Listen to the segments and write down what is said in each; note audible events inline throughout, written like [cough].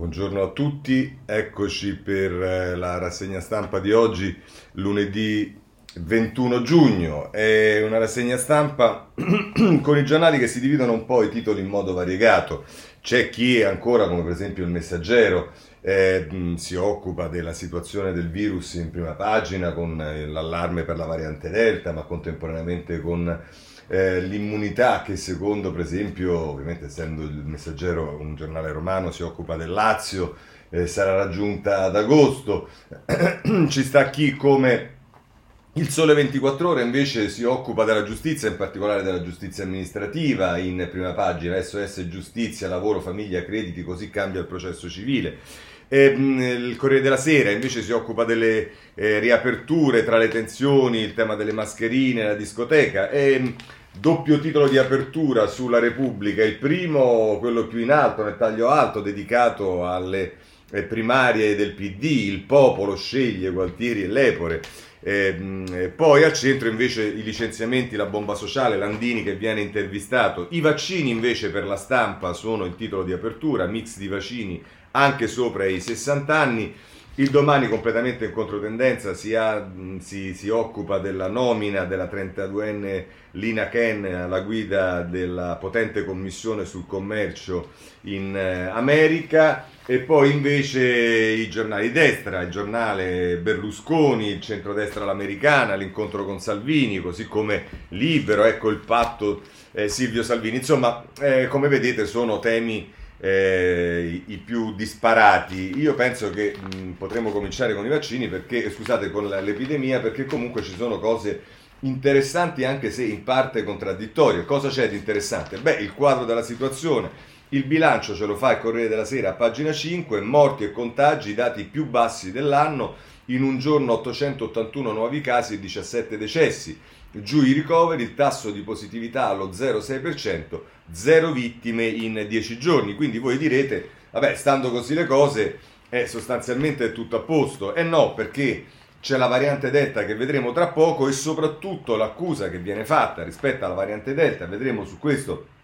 Buongiorno a tutti, eccoci per eh, la rassegna stampa di oggi, lunedì 21 giugno. È una rassegna stampa [clears throat] con i giornali che si dividono un po' i titoli in modo variegato. C'è chi ancora, come per esempio il Messaggero, eh, si occupa della situazione del virus in prima pagina con eh, l'allarme per la variante Delta, ma contemporaneamente con eh, l'immunità che secondo per esempio, ovviamente essendo il messaggero un giornale romano, si occupa del Lazio, eh, sarà raggiunta ad agosto. [clears throat] Ci sta chi come il Sole 24 Ore invece si occupa della giustizia, in particolare della giustizia amministrativa, in prima pagina, SOS Giustizia, Lavoro, Famiglia, Crediti, così cambia il processo civile. E, il Corriere della Sera invece si occupa delle eh, riaperture tra le tensioni, il tema delle mascherine, la discoteca. E, doppio titolo di apertura sulla Repubblica, il primo, quello più in alto, nel taglio alto, dedicato alle eh, primarie del PD, il popolo sceglie Gualtieri e Lepore. Eh, poi al centro invece i licenziamenti, la bomba sociale, Landini che viene intervistato, i vaccini invece per la stampa sono il titolo di apertura, mix di vaccini anche sopra i 60 anni. Il domani completamente in controtendenza si, ha, si, si, occupa della nomina della 32enne Lina Ken alla guida della potente commissione sul commercio in eh, America e poi invece i giornali destra, il giornale Berlusconi, il centrodestra all'americana, l'incontro con Salvini, così come Libero, ecco il patto eh, Silvio Salvini. Insomma, eh, come vedete sono temi eh, i, più disparati. Io penso che mh, potremmo cominciare con i vaccini perché, scusate, con l'epidemia, perché comunque ci sono cose interessanti anche se in parte contraddittorie. Cosa c'è di interessante? Beh, il quadro della situazione. Il bilancio ce lo fa il Corriere della Sera a pagina 5, morti e contagi, dati più bassi dell'anno, in un giorno 881 nuovi casi e 17 decessi. Giù i ricoveri, il tasso di positività allo 0,6%, zero vittime in 10 giorni. Quindi voi direte, vabbè, stando così le cose, è sostanzialmente tutto a posto. E no, perché c'è la variante Delta che vedremo tra poco e soprattutto l'accusa che viene fatta rispetto alla variante Delta, vedremo su questo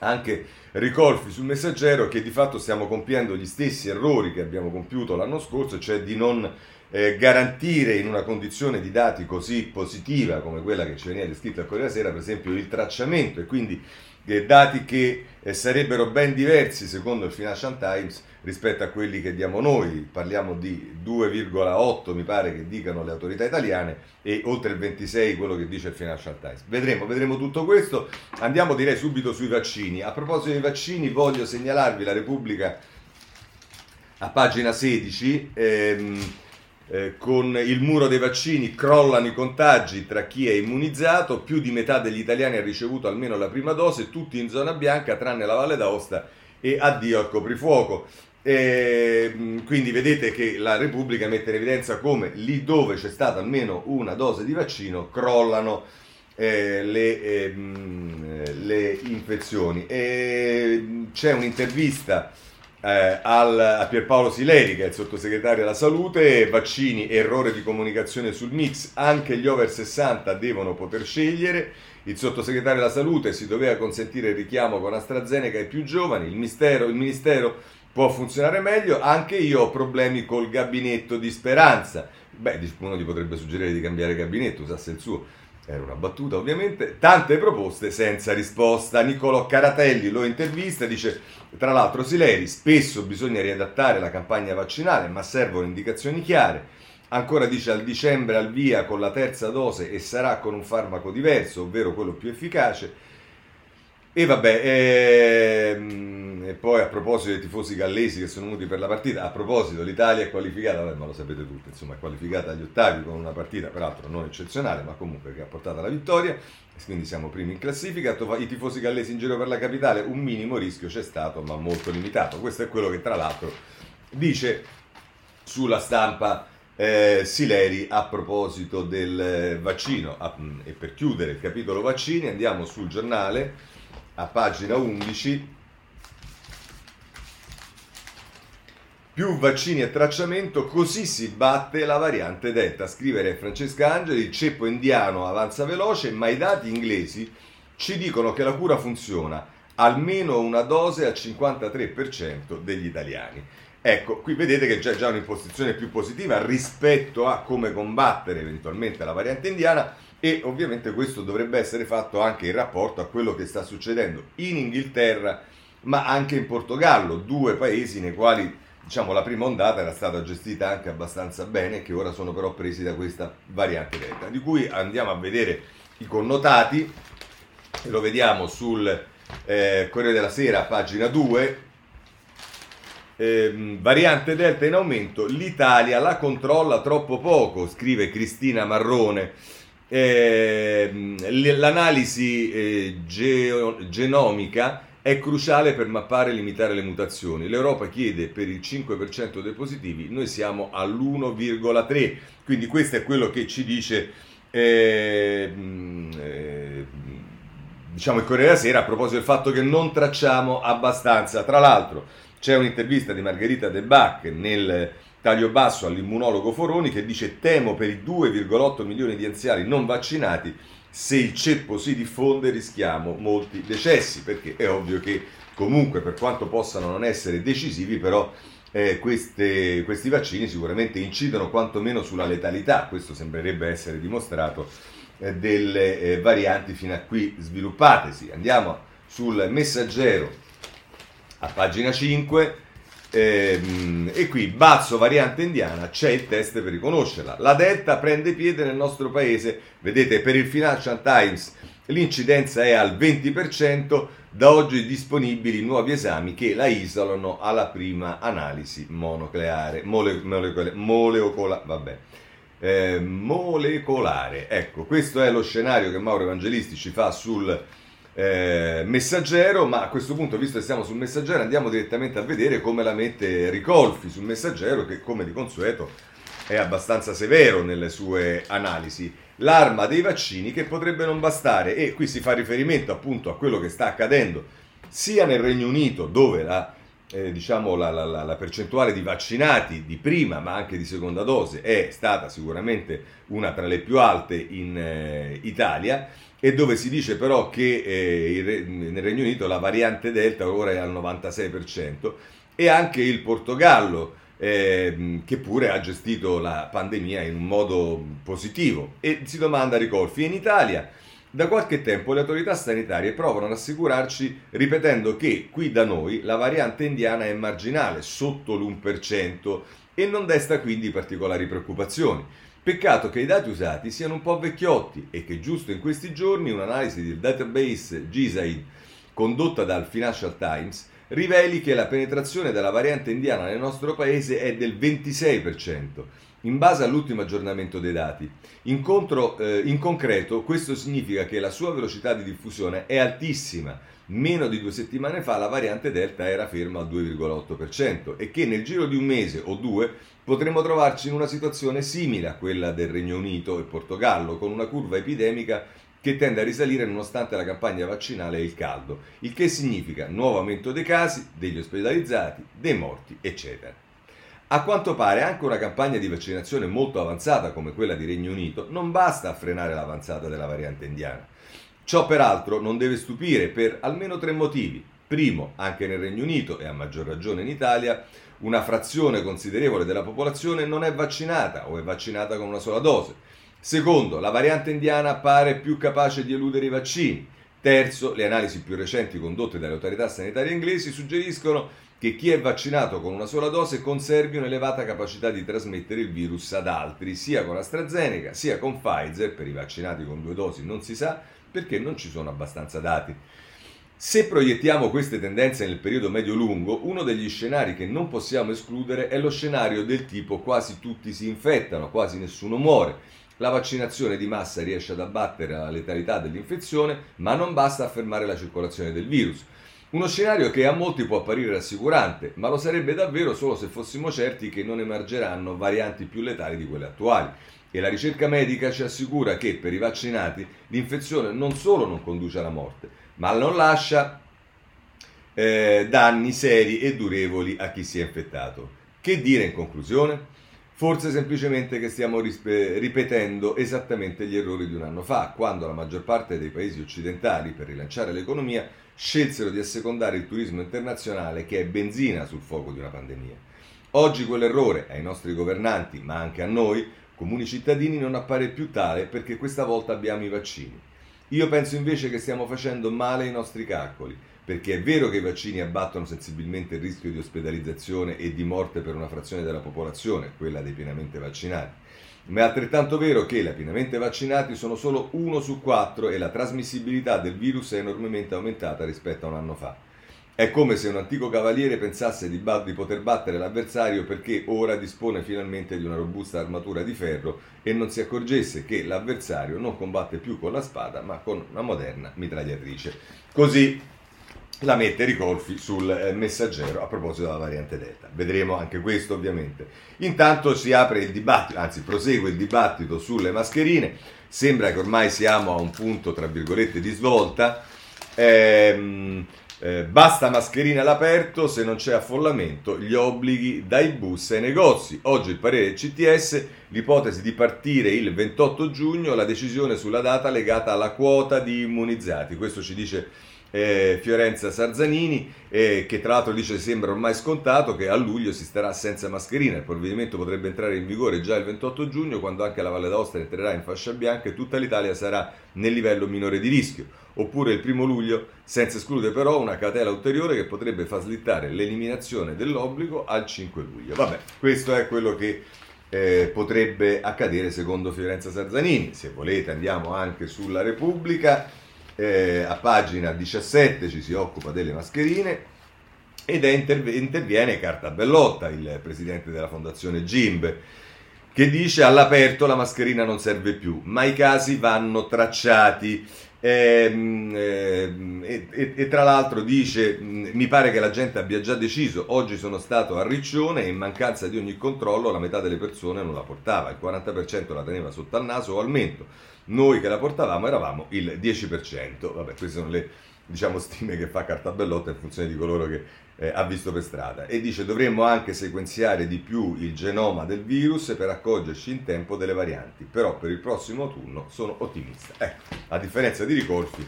anche ricolfi sul messaggero, che di fatto stiamo compiendo gli stessi errori che abbiamo compiuto l'anno scorso, cioè di non eh, garantire in una condizione di dati così positiva come quella che ci veniva descritta al Corriere Sera, per esempio il tracciamento e quindi eh, dati che eh, sarebbero ben diversi secondo il Financial Times rispetto a quelli che diamo noi, parliamo di 2,8 mi pare che dicano le autorità italiane e oltre il 26 quello che dice il Financial Times. Vedremo, vedremo tutto questo, andiamo direi subito sui vaccini. A proposito dei vaccini voglio segnalarvi la Repubblica a pagina 16. Ehm, eh, con il muro dei vaccini crollano i contagi tra chi è immunizzato, più di metà degli italiani ha ricevuto almeno la prima dose, tutti in zona bianca tranne la Valle d'Aosta e addio al coprifuoco. E, mm, quindi vedete che la Repubblica mette in evidenza come lì dove c'è stata almeno una dose di vaccino crollano eh, le, eh, le, infezioni. E c'è un'intervista eh, al, a Pierpaolo Sileri, che è il sottosegretario alla salute, vaccini, errore di comunicazione sul mix, anche gli over 60 devono poter scegliere, il sottosegretario alla salute si doveva consentire il richiamo con AstraZeneca ai più giovani, il, mistero, il ministero può funzionare meglio, anche io ho problemi col gabinetto di speranza. Beh, uno gli potrebbe suggerire di cambiare gabinetto, usasse il suo. Era una battuta ovviamente, tante proposte senza risposta. Niccolò Caratelli lo intervista e dice, tra l'altro Sileri, spesso bisogna riadattare la campagna vaccinale, ma servono indicazioni chiare. Ancora dice al dicembre al via con la terza dose e sarà con un farmaco diverso, ovvero quello più efficace. E vabbè, ehm, e poi a proposito dei tifosi gallesi che sono venuti per la partita, a proposito l'Italia è qualificata, vabbè, ma lo sapete tutti, insomma è qualificata agli ottavi con una partita peraltro non eccezionale, ma comunque che ha portato alla vittoria, quindi siamo primi in classifica, i tifosi gallesi in giro per la capitale, un minimo rischio c'è stato, ma molto limitato. Questo è quello che tra l'altro dice sulla stampa eh, Sileri a proposito del vaccino. Ah, e per chiudere il capitolo vaccini andiamo sul giornale a pagina 11 più vaccini e tracciamento, così si batte la variante Delta. Scrivere Francesca Angeli, il ceppo indiano avanza veloce, ma i dati inglesi ci dicono che la cura funziona. almeno una dose al 53% degli italiani. Ecco, qui vedete che c'è già un'imposizione più positiva rispetto a come combattere eventualmente la variante indiana e ovviamente questo dovrebbe essere fatto anche in rapporto a quello che sta succedendo in Inghilterra ma anche in Portogallo, due paesi nei quali diciamo, la prima ondata era stata gestita anche abbastanza bene, che ora sono però presi da questa variante delta, di cui andiamo a vedere i connotati, lo vediamo sul eh, Corriere della Sera, pagina 2, eh, variante delta in aumento, l'Italia la controlla troppo poco, scrive Cristina Marrone. Eh, l'analisi eh, ge- genomica è cruciale per mappare e limitare le mutazioni. L'Europa chiede per il 5% dei positivi, noi siamo all'1,3%, quindi questo è quello che ci dice eh, eh, diciamo il Corriere della Sera a proposito del fatto che non tracciamo abbastanza. Tra l'altro c'è un'intervista di Margherita De Bach nel taglio basso all'immunologo Foroni che dice temo per i 2,8 milioni di anziani non vaccinati se il ceppo si diffonde rischiamo molti decessi, perché è ovvio che comunque per quanto possano non essere decisivi, però eh, queste, questi vaccini sicuramente incidono quantomeno sulla letalità, questo sembrerebbe essere dimostrato, eh, delle eh, varianti fino a qui sviluppatesi. Andiamo sul messaggero a pagina 5 Ehm, e qui, Bazzo, variante indiana, c'è il test per riconoscerla. La Delta prende piede nel nostro paese. Vedete, per il Financial Times l'incidenza è al 20%. Da oggi disponibili nuovi esami che la isolano alla prima analisi monocleare, mole, molecole, molecola, vabbè, eh, molecolare. Ecco, questo è lo scenario che Mauro Evangelisti ci fa sul eh, messaggero, ma a questo punto, visto che siamo sul messaggero, andiamo direttamente a vedere come la mette Ricolfi sul messaggero, che come di consueto è abbastanza severo nelle sue analisi. L'arma dei vaccini che potrebbe non bastare, e qui si fa riferimento appunto a quello che sta accadendo sia nel Regno Unito, dove la, eh, diciamo, la, la, la, percentuale di vaccinati di prima ma anche di seconda dose è stata sicuramente una tra le più alte in eh, Italia e dove si dice però che eh, nel Regno Unito la variante Delta ora è al 96% e anche il Portogallo eh, che pure ha gestito la pandemia in un modo positivo e si domanda Ricolfi in Italia da qualche tempo le autorità sanitarie provano ad assicurarci ripetendo che qui da noi la variante indiana è marginale, sotto l'1% e non desta quindi particolari preoccupazioni. Peccato che i dati usati siano un po' vecchiotti e che giusto in questi giorni un'analisi del database GISAID condotta dal Financial Times riveli che la penetrazione della variante indiana nel nostro paese è del 26%, in base all'ultimo aggiornamento dei dati. In, contro, eh, in concreto questo significa che la sua velocità di diffusione è altissima, meno di due settimane fa la variante Delta era ferma al 2,8% e che nel giro di un mese o due potremmo trovarci in una situazione simile a quella del Regno Unito e Portogallo, con una curva epidemica che tende a risalire nonostante la campagna vaccinale e il caldo, il che significa nuovo aumento dei casi, degli ospedalizzati, dei morti, eccetera. A quanto pare anche una campagna di vaccinazione molto avanzata come quella di Regno Unito non basta a frenare l'avanzata della variante indiana. Ciò peraltro non deve stupire per almeno tre motivi. Primo, anche nel Regno Unito e a maggior ragione in Italia, una frazione considerevole della popolazione non è vaccinata o è vaccinata con una sola dose. Secondo, la variante indiana appare più capace di eludere i vaccini. Terzo, le analisi più recenti condotte dalle autorità sanitarie inglesi suggeriscono che chi è vaccinato con una sola dose conservi un'elevata capacità di trasmettere il virus ad altri, sia con AstraZeneca sia con Pfizer, per i vaccinati con due dosi non si sa perché non ci sono abbastanza dati. Se proiettiamo queste tendenze nel periodo medio-lungo, uno degli scenari che non possiamo escludere è lo scenario del tipo quasi tutti si infettano, quasi nessuno muore. La vaccinazione di massa riesce ad abbattere la letalità dell'infezione, ma non basta a fermare la circolazione del virus. Uno scenario che a molti può apparire rassicurante, ma lo sarebbe davvero solo se fossimo certi che non emergeranno varianti più letali di quelle attuali. E la ricerca medica ci assicura che per i vaccinati l'infezione non solo non conduce alla morte, ma non lascia eh, danni seri e durevoli a chi si è infettato. Che dire in conclusione? Forse semplicemente che stiamo ripetendo esattamente gli errori di un anno fa, quando la maggior parte dei paesi occidentali, per rilanciare l'economia, scelsero di assecondare il turismo internazionale che è benzina sul fuoco di una pandemia. Oggi quell'errore ai nostri governanti, ma anche a noi, comuni cittadini, non appare più tale perché questa volta abbiamo i vaccini. Io penso invece che stiamo facendo male i nostri calcoli perché è vero che i vaccini abbattono sensibilmente il rischio di ospedalizzazione e di morte per una frazione della popolazione, quella dei pienamente vaccinati, ma è altrettanto vero che i pienamente vaccinati sono solo uno su quattro e la trasmissibilità del virus è enormemente aumentata rispetto a un anno fa. È come se un antico cavaliere pensasse di, ba- di, poter battere l'avversario perché ora dispone finalmente di una robusta armatura di ferro e non si accorgesse che l'avversario non combatte più con la spada ma con una moderna mitragliatrice. Così la mette Ricolfi sul eh, messaggero a proposito della variante Delta. Vedremo anche questo ovviamente. Intanto si apre il dibattito, anzi prosegue il dibattito sulle mascherine. Sembra che ormai siamo a un punto, tra virgolette, di svolta. Ehm, eh, basta mascherine all'aperto, se non c'è affollamento, gli obblighi dai bus ai negozi. Oggi il parere del CTS, l'ipotesi di partire il 28 giugno, la decisione sulla data legata alla quota di immunizzati. Questo ci dice eh, Fiorenza Sarzanini, eh, che tra l'altro dice sembra ormai scontato che a luglio si starà senza mascherina. Il provvedimento potrebbe entrare in vigore già il 28 giugno, quando anche la Valle d'Aosta entrerà in fascia bianca e tutta l'Italia sarà nel livello minore di rischio. Oppure il primo luglio, senza escludere però una catela ulteriore che potrebbe far slittare l'eliminazione dell'obbligo al 5 luglio. Vabbè, questo è quello che eh, potrebbe accadere secondo Fiorenza Sarzanini. Se volete andiamo anche sulla Repubblica eh, a pagina 17 ci si occupa delle mascherine ed interv- interviene Carta Bellotta, il presidente della fondazione Gimb, che dice all'aperto la mascherina non serve più, ma i casi vanno tracciati. Ehm, ehm, e, e, e, tra l'altro dice: Mi pare che la gente abbia già deciso. Oggi sono stato a Riccione e in mancanza di ogni controllo la metà delle persone non la portava, il 40% la teneva sotto al naso o al mento. Noi che la portavamo eravamo il 10%. Vabbè, queste sono le diciamo, stime che fa Cartabellotta in funzione di coloro che eh, ha visto per strada. E dice dovremmo anche sequenziare di più il genoma del virus per accorgerci in tempo delle varianti. Però per il prossimo autunno sono ottimista. Ecco, a differenza di Ricolfi,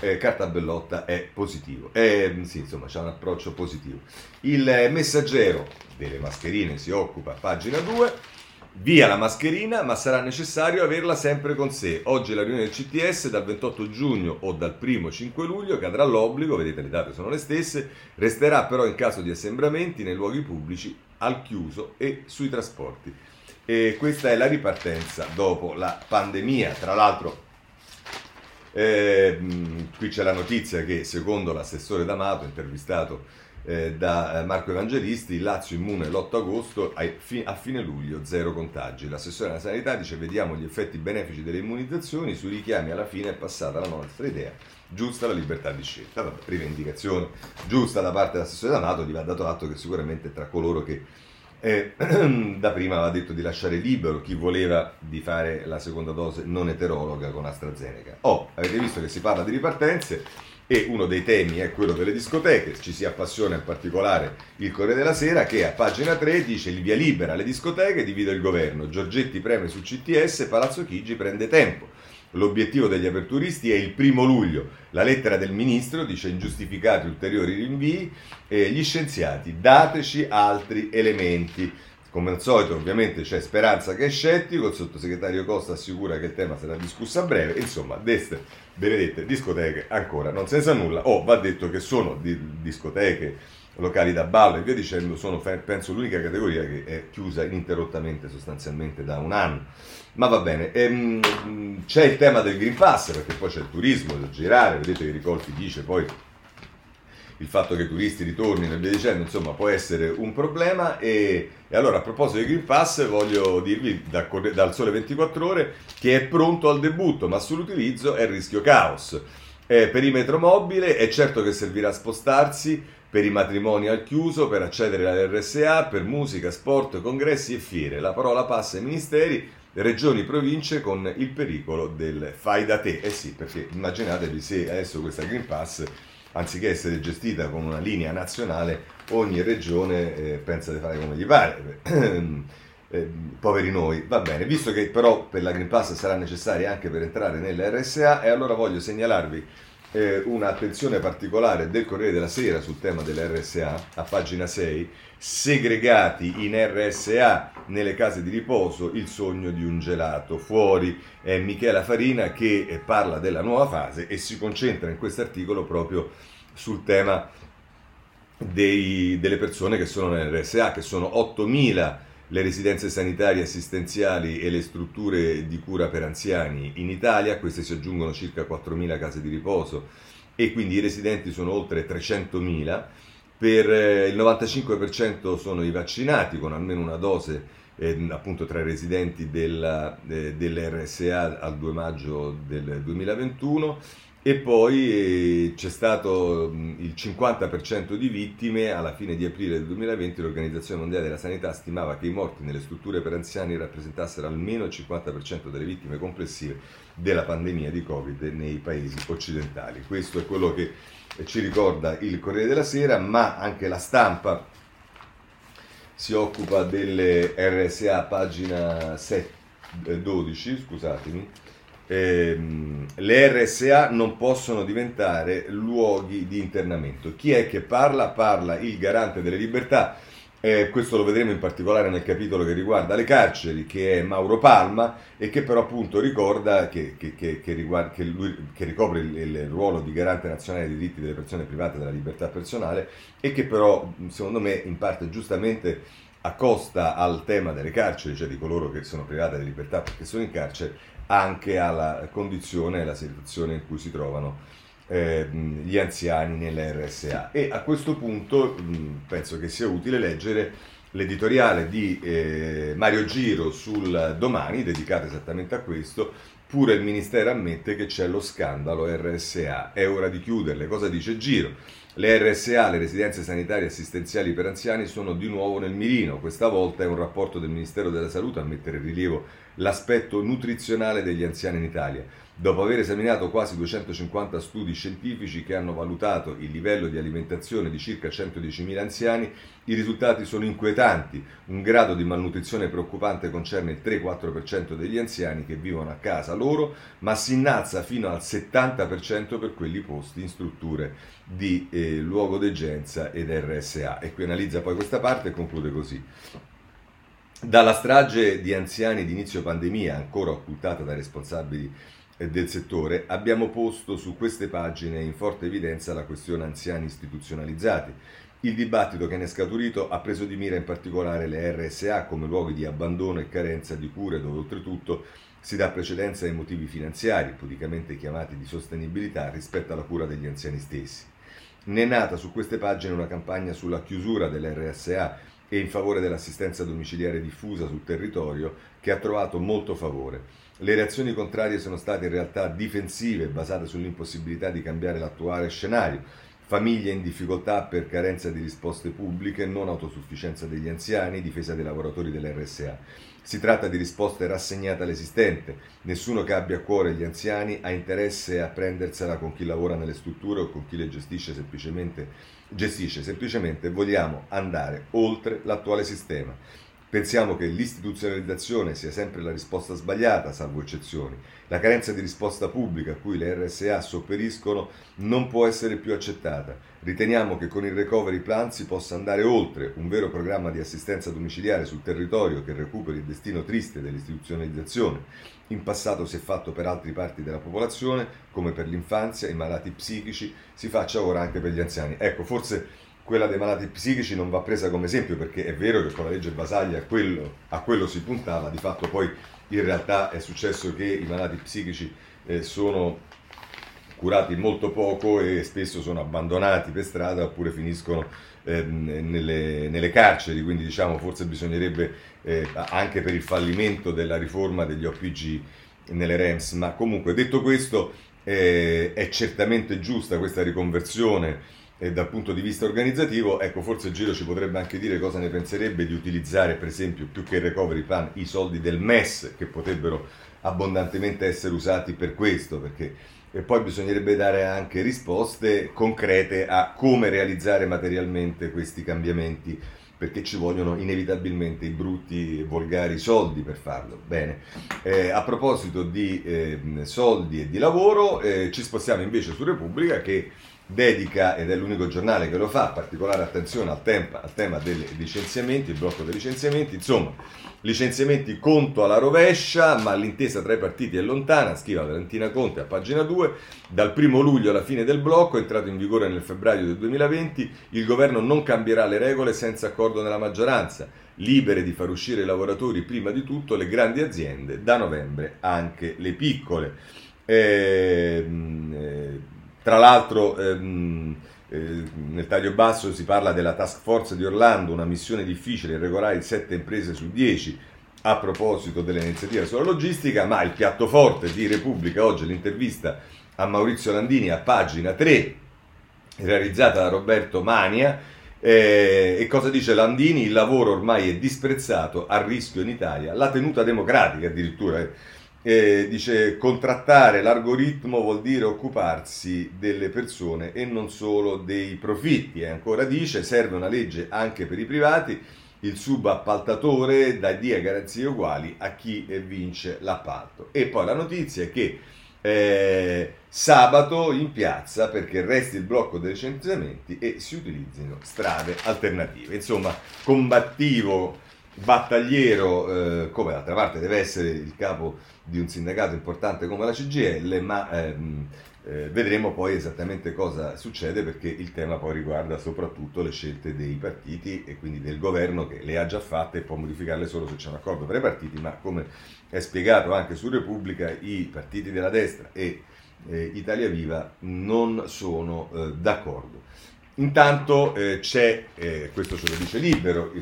eh, Cartabellotta è positivo. Eh, sì, insomma, c'è un approccio positivo. Il messaggero delle mascherine si occupa, pagina 2 Via la mascherina, ma sarà necessario averla sempre con sé. Oggi la riunione del CTS dal 28 giugno o dal 1 5 luglio cadrà l'obbligo, vedete le date sono le stesse, resterà però in caso di assembramenti nei luoghi pubblici al chiuso e sui trasporti. E questa è la ripartenza dopo la pandemia. Tra l'altro eh, qui c'è la notizia che secondo l'assessore D'Amato intervistato eh, da eh, Marco Evangelisti, Lazio immune l'8 agosto, a, fine luglio zero contagi. L'assessore della sanità dice vediamo gli effetti benefici delle immunizzazioni, sui richiami alla fine è passata la nostra idea, giusta la libertà di scelta, Vabbè, rivendicazione giusta da parte dell'assessore D'Amato, gli va dato atto che sicuramente tra coloro che eh, [clears throat] da prima aveva detto di lasciare libero chi voleva di fare la seconda dose non eterologa con AstraZeneca. Oh, avete visto che si parla di ripartenze, e uno dei temi è quello delle discoteche, ci si appassiona in particolare il Corriere della Sera che a pagina 3 dice il via libera alle discoteche divide il governo, Giorgetti preme su CTS, Palazzo Chigi prende tempo. L'obiettivo degli aperturisti è il primo luglio. La lettera del ministro dice ingiustificati ulteriori rinvii e gli scienziati dateci altri elementi. Come al solito, ovviamente, c'è Speranza che è scettico, il sottosegretario Costa assicura che il tema sarà discusso a breve, insomma, deste benedette discoteche ancora non senza nulla, o oh, va detto che sono di, discoteche, locali da ballo e via dicendo, sono penso l'unica categoria che è chiusa ininterrottamente sostanzialmente da un anno. Ma va bene, ehm, c'è il tema del Green Pass, perché poi c'è il turismo, il girare, vedete che Ricolfi dice poi il fatto che i turisti ritornino e via dicendo, insomma, può essere un problema. E, e allora, a proposito di Green Pass, voglio dirvi da, dal sole 24 ore che è pronto al debutto, ma sull'utilizzo è rischio caos. Eh, perimetro mobile, è certo che servirà a spostarsi per i matrimoni al chiuso, per accedere all'RSA, per musica, sport, congressi e fiere. La parola passa ai ministeri, regioni, province con il pericolo del fai da te. Eh sì, perché immaginatevi se adesso questa Green Pass anziché essere gestita con una linea nazionale, ogni regione eh, pensa di fare come gli pare. eh, poveri noi, va bene, visto che però per la Green Pass sarà necessaria anche per entrare nell'RSA, e allora voglio segnalarvi eh, un'attenzione particolare del Corriere della Sera sul tema dell'RSA, a pagina 6, segregati in RSA nelle case di riposo, il sogno di un gelato. Fuori è Michela Farina che eh, parla della nuova fase e si concentra in questo articolo proprio sul tema dei, delle persone che sono nell'RSA, che sono 8.000 le residenze sanitarie assistenziali e le strutture di cura per anziani in Italia, queste si aggiungono circa 4.000 case di riposo e quindi i residenti sono oltre 300.000, per eh, il 95% sono i vaccinati con almeno una dose eh, appunto tra i residenti della, eh, dell'RSA al 2 maggio del 2021 e poi eh, c'è stato il 50% di vittime, alla fine di aprile del 2020 l'Organizzazione Mondiale della Sanità stimava che i morti nelle strutture per anziani rappresentassero almeno il 50% delle vittime complessive della pandemia di Covid nei paesi occidentali. Questo è quello che ci ricorda il Corriere della Sera, ma anche la stampa si occupa delle RSA, pagina 7, 12, eh, scusatemi ehm, le RSA non possono diventare luoghi di internamento. Chi è che parla? Parla il garante delle libertà. Eh, questo lo vedremo in particolare nel capitolo che riguarda le carceri, che è Mauro Palma e che però appunto ricorda che, che, che, che riguarda, lui, ricopre il, il, ruolo di garante nazionale dei diritti delle persone private della libertà personale e che però secondo me in parte giustamente accosta al tema delle carceri, cioè di coloro che sono private di libertà perché sono in carcere, anche alla condizione e alla situazione in cui si trovano eh, gli anziani nell'RSA. E a questo punto mh, penso che sia utile leggere l'editoriale di eh, Mario Giro sul domani, dedicato esattamente a questo, pure il Ministero ammette che c'è lo scandalo RSA, è ora di chiuderle. Cosa dice Giro? Le RSA, le residenze sanitarie assistenziali per anziani, sono di nuovo nel mirino. Questa volta è un rapporto del Ministero della Salute a mettere in rilievo l'aspetto nutrizionale degli anziani in Italia. Dopo aver esaminato quasi 250 studi scientifici che hanno valutato il livello di alimentazione di circa 110.000 anziani, i risultati sono inquietanti. Un grado di malnutrizione preoccupante concerne il 3-4% degli anziani che vivono a casa loro, ma si innalza fino al 70% per quelli posti in strutture di eh, luogo d'egenza ed RSA. E qui analizza poi questa parte e conclude così. Dalla strage di anziani di inizio pandemia, ancora occultata dai responsabili del settore, abbiamo posto su queste pagine in forte evidenza la questione anziani istituzionalizzati. Il dibattito che ne è scaturito ha preso di mira in particolare le RSA come luoghi di abbandono e carenza di cure dove oltretutto si dà precedenza ai motivi finanziari, pudicamente chiamati di sostenibilità, rispetto alla cura degli anziani stessi. Ne è nata su queste pagine una campagna sulla chiusura delle RSA e in favore dell'assistenza domiciliare diffusa sul territorio che ha trovato molto favore. Le reazioni contrarie sono state in realtà difensive, basate sull'impossibilità di cambiare l'attuale scenario, famiglie in difficoltà per carenza di risposte pubbliche, non autosufficienza degli anziani, difesa dei lavoratori dell'RSA. Si tratta di risposte rassegnate all'esistente. Nessuno che abbia a cuore gli anziani ha interesse a prendersela con chi lavora nelle strutture o con chi le gestisce semplicemente gestisce, semplicemente vogliamo andare oltre l'attuale sistema. Pensiamo che l'istituzionalizzazione sia sempre la risposta sbagliata, salvo eccezioni. La carenza di risposta pubblica a cui le RSA sopperiscono non può essere più accettata. Riteniamo che con il recovery plan si possa andare oltre un vero programma di assistenza domiciliare sul territorio che recuperi il destino triste dell'istituzionalizzazione. In passato si è fatto per altre parti della popolazione, come per l'infanzia, i malati psichici, si faccia ora anche per gli anziani. Ecco, forse quella dei malati psichici non va presa come esempio perché è vero che con la legge Basaglia a quello, a quello si puntava, di fatto poi in realtà è successo che i malati psichici eh, sono curati molto poco e spesso sono abbandonati per strada oppure finiscono eh, nelle, nelle, carceri, quindi diciamo forse bisognerebbe eh, anche per il fallimento della riforma degli OPG nelle REMS, ma comunque detto questo eh, è certamente giusta questa riconversione e dal punto di vista organizzativo, ecco, forse Giro ci potrebbe anche dire cosa ne penserebbe di utilizzare, per esempio, più che il recovery plan, i soldi del MES che potrebbero abbondantemente essere usati per questo, perché e poi bisognerebbe dare anche risposte concrete a come realizzare materialmente questi cambiamenti perché ci vogliono inevitabilmente i brutti e volgari soldi per farlo. Bene, eh, a proposito di eh, soldi e di lavoro, eh, ci spostiamo invece su Repubblica che dedica, ed è l'unico giornale che lo fa, particolare attenzione al, tempo, al tema dei licenziamenti, il blocco dei licenziamenti, insomma, licenziamenti conto alla rovescia, ma l'intesa tra i partiti è lontana, scrive Valentina Conte a pagina 2, dal primo luglio alla fine del blocco, entrato in vigore nel febbraio del 2020, il governo non cambierà le regole senza accordo nella maggioranza, libere di far uscire i lavoratori prima di tutto le grandi aziende, da novembre anche le piccole. Eh, eh, tra l'altro ehm, eh, nel taglio basso si parla della task force di Orlando, una missione difficile, regolare 7 imprese su 10 a proposito dell'iniziativa sulla logistica, ma il piatto forte di Repubblica oggi l'intervista a Maurizio Landini a pagina 3, realizzata da Roberto Mania. Eh, e cosa dice Landini? Il lavoro ormai è disprezzato, a rischio in Italia, la tenuta democratica addirittura. Eh eh, dice contrattare l'algoritmo vuol dire occuparsi delle persone e non solo dei profitti. E ancora dice serve una legge anche per i privati, il subappaltatore dà dia garanzie uguali a chi vince l'appalto. E poi la notizia è che eh, sabato in piazza perché resti il blocco dei licenziamenti e si utilizzino strade alternative. Insomma, combattivo battagliero, eh, come d'altra parte deve essere il capo di un sindacato importante come la CGL, ma ehm, eh, vedremo poi esattamente cosa succede perché il tema poi riguarda soprattutto le scelte dei partiti e quindi del governo che le ha già fatte e può modificarle solo se c'è un accordo tra i partiti, ma come è spiegato anche su Repubblica i partiti della destra e eh, Italia Viva non sono eh, d'accordo. Intanto eh, c'è, eh, questo ce lo dice Libero,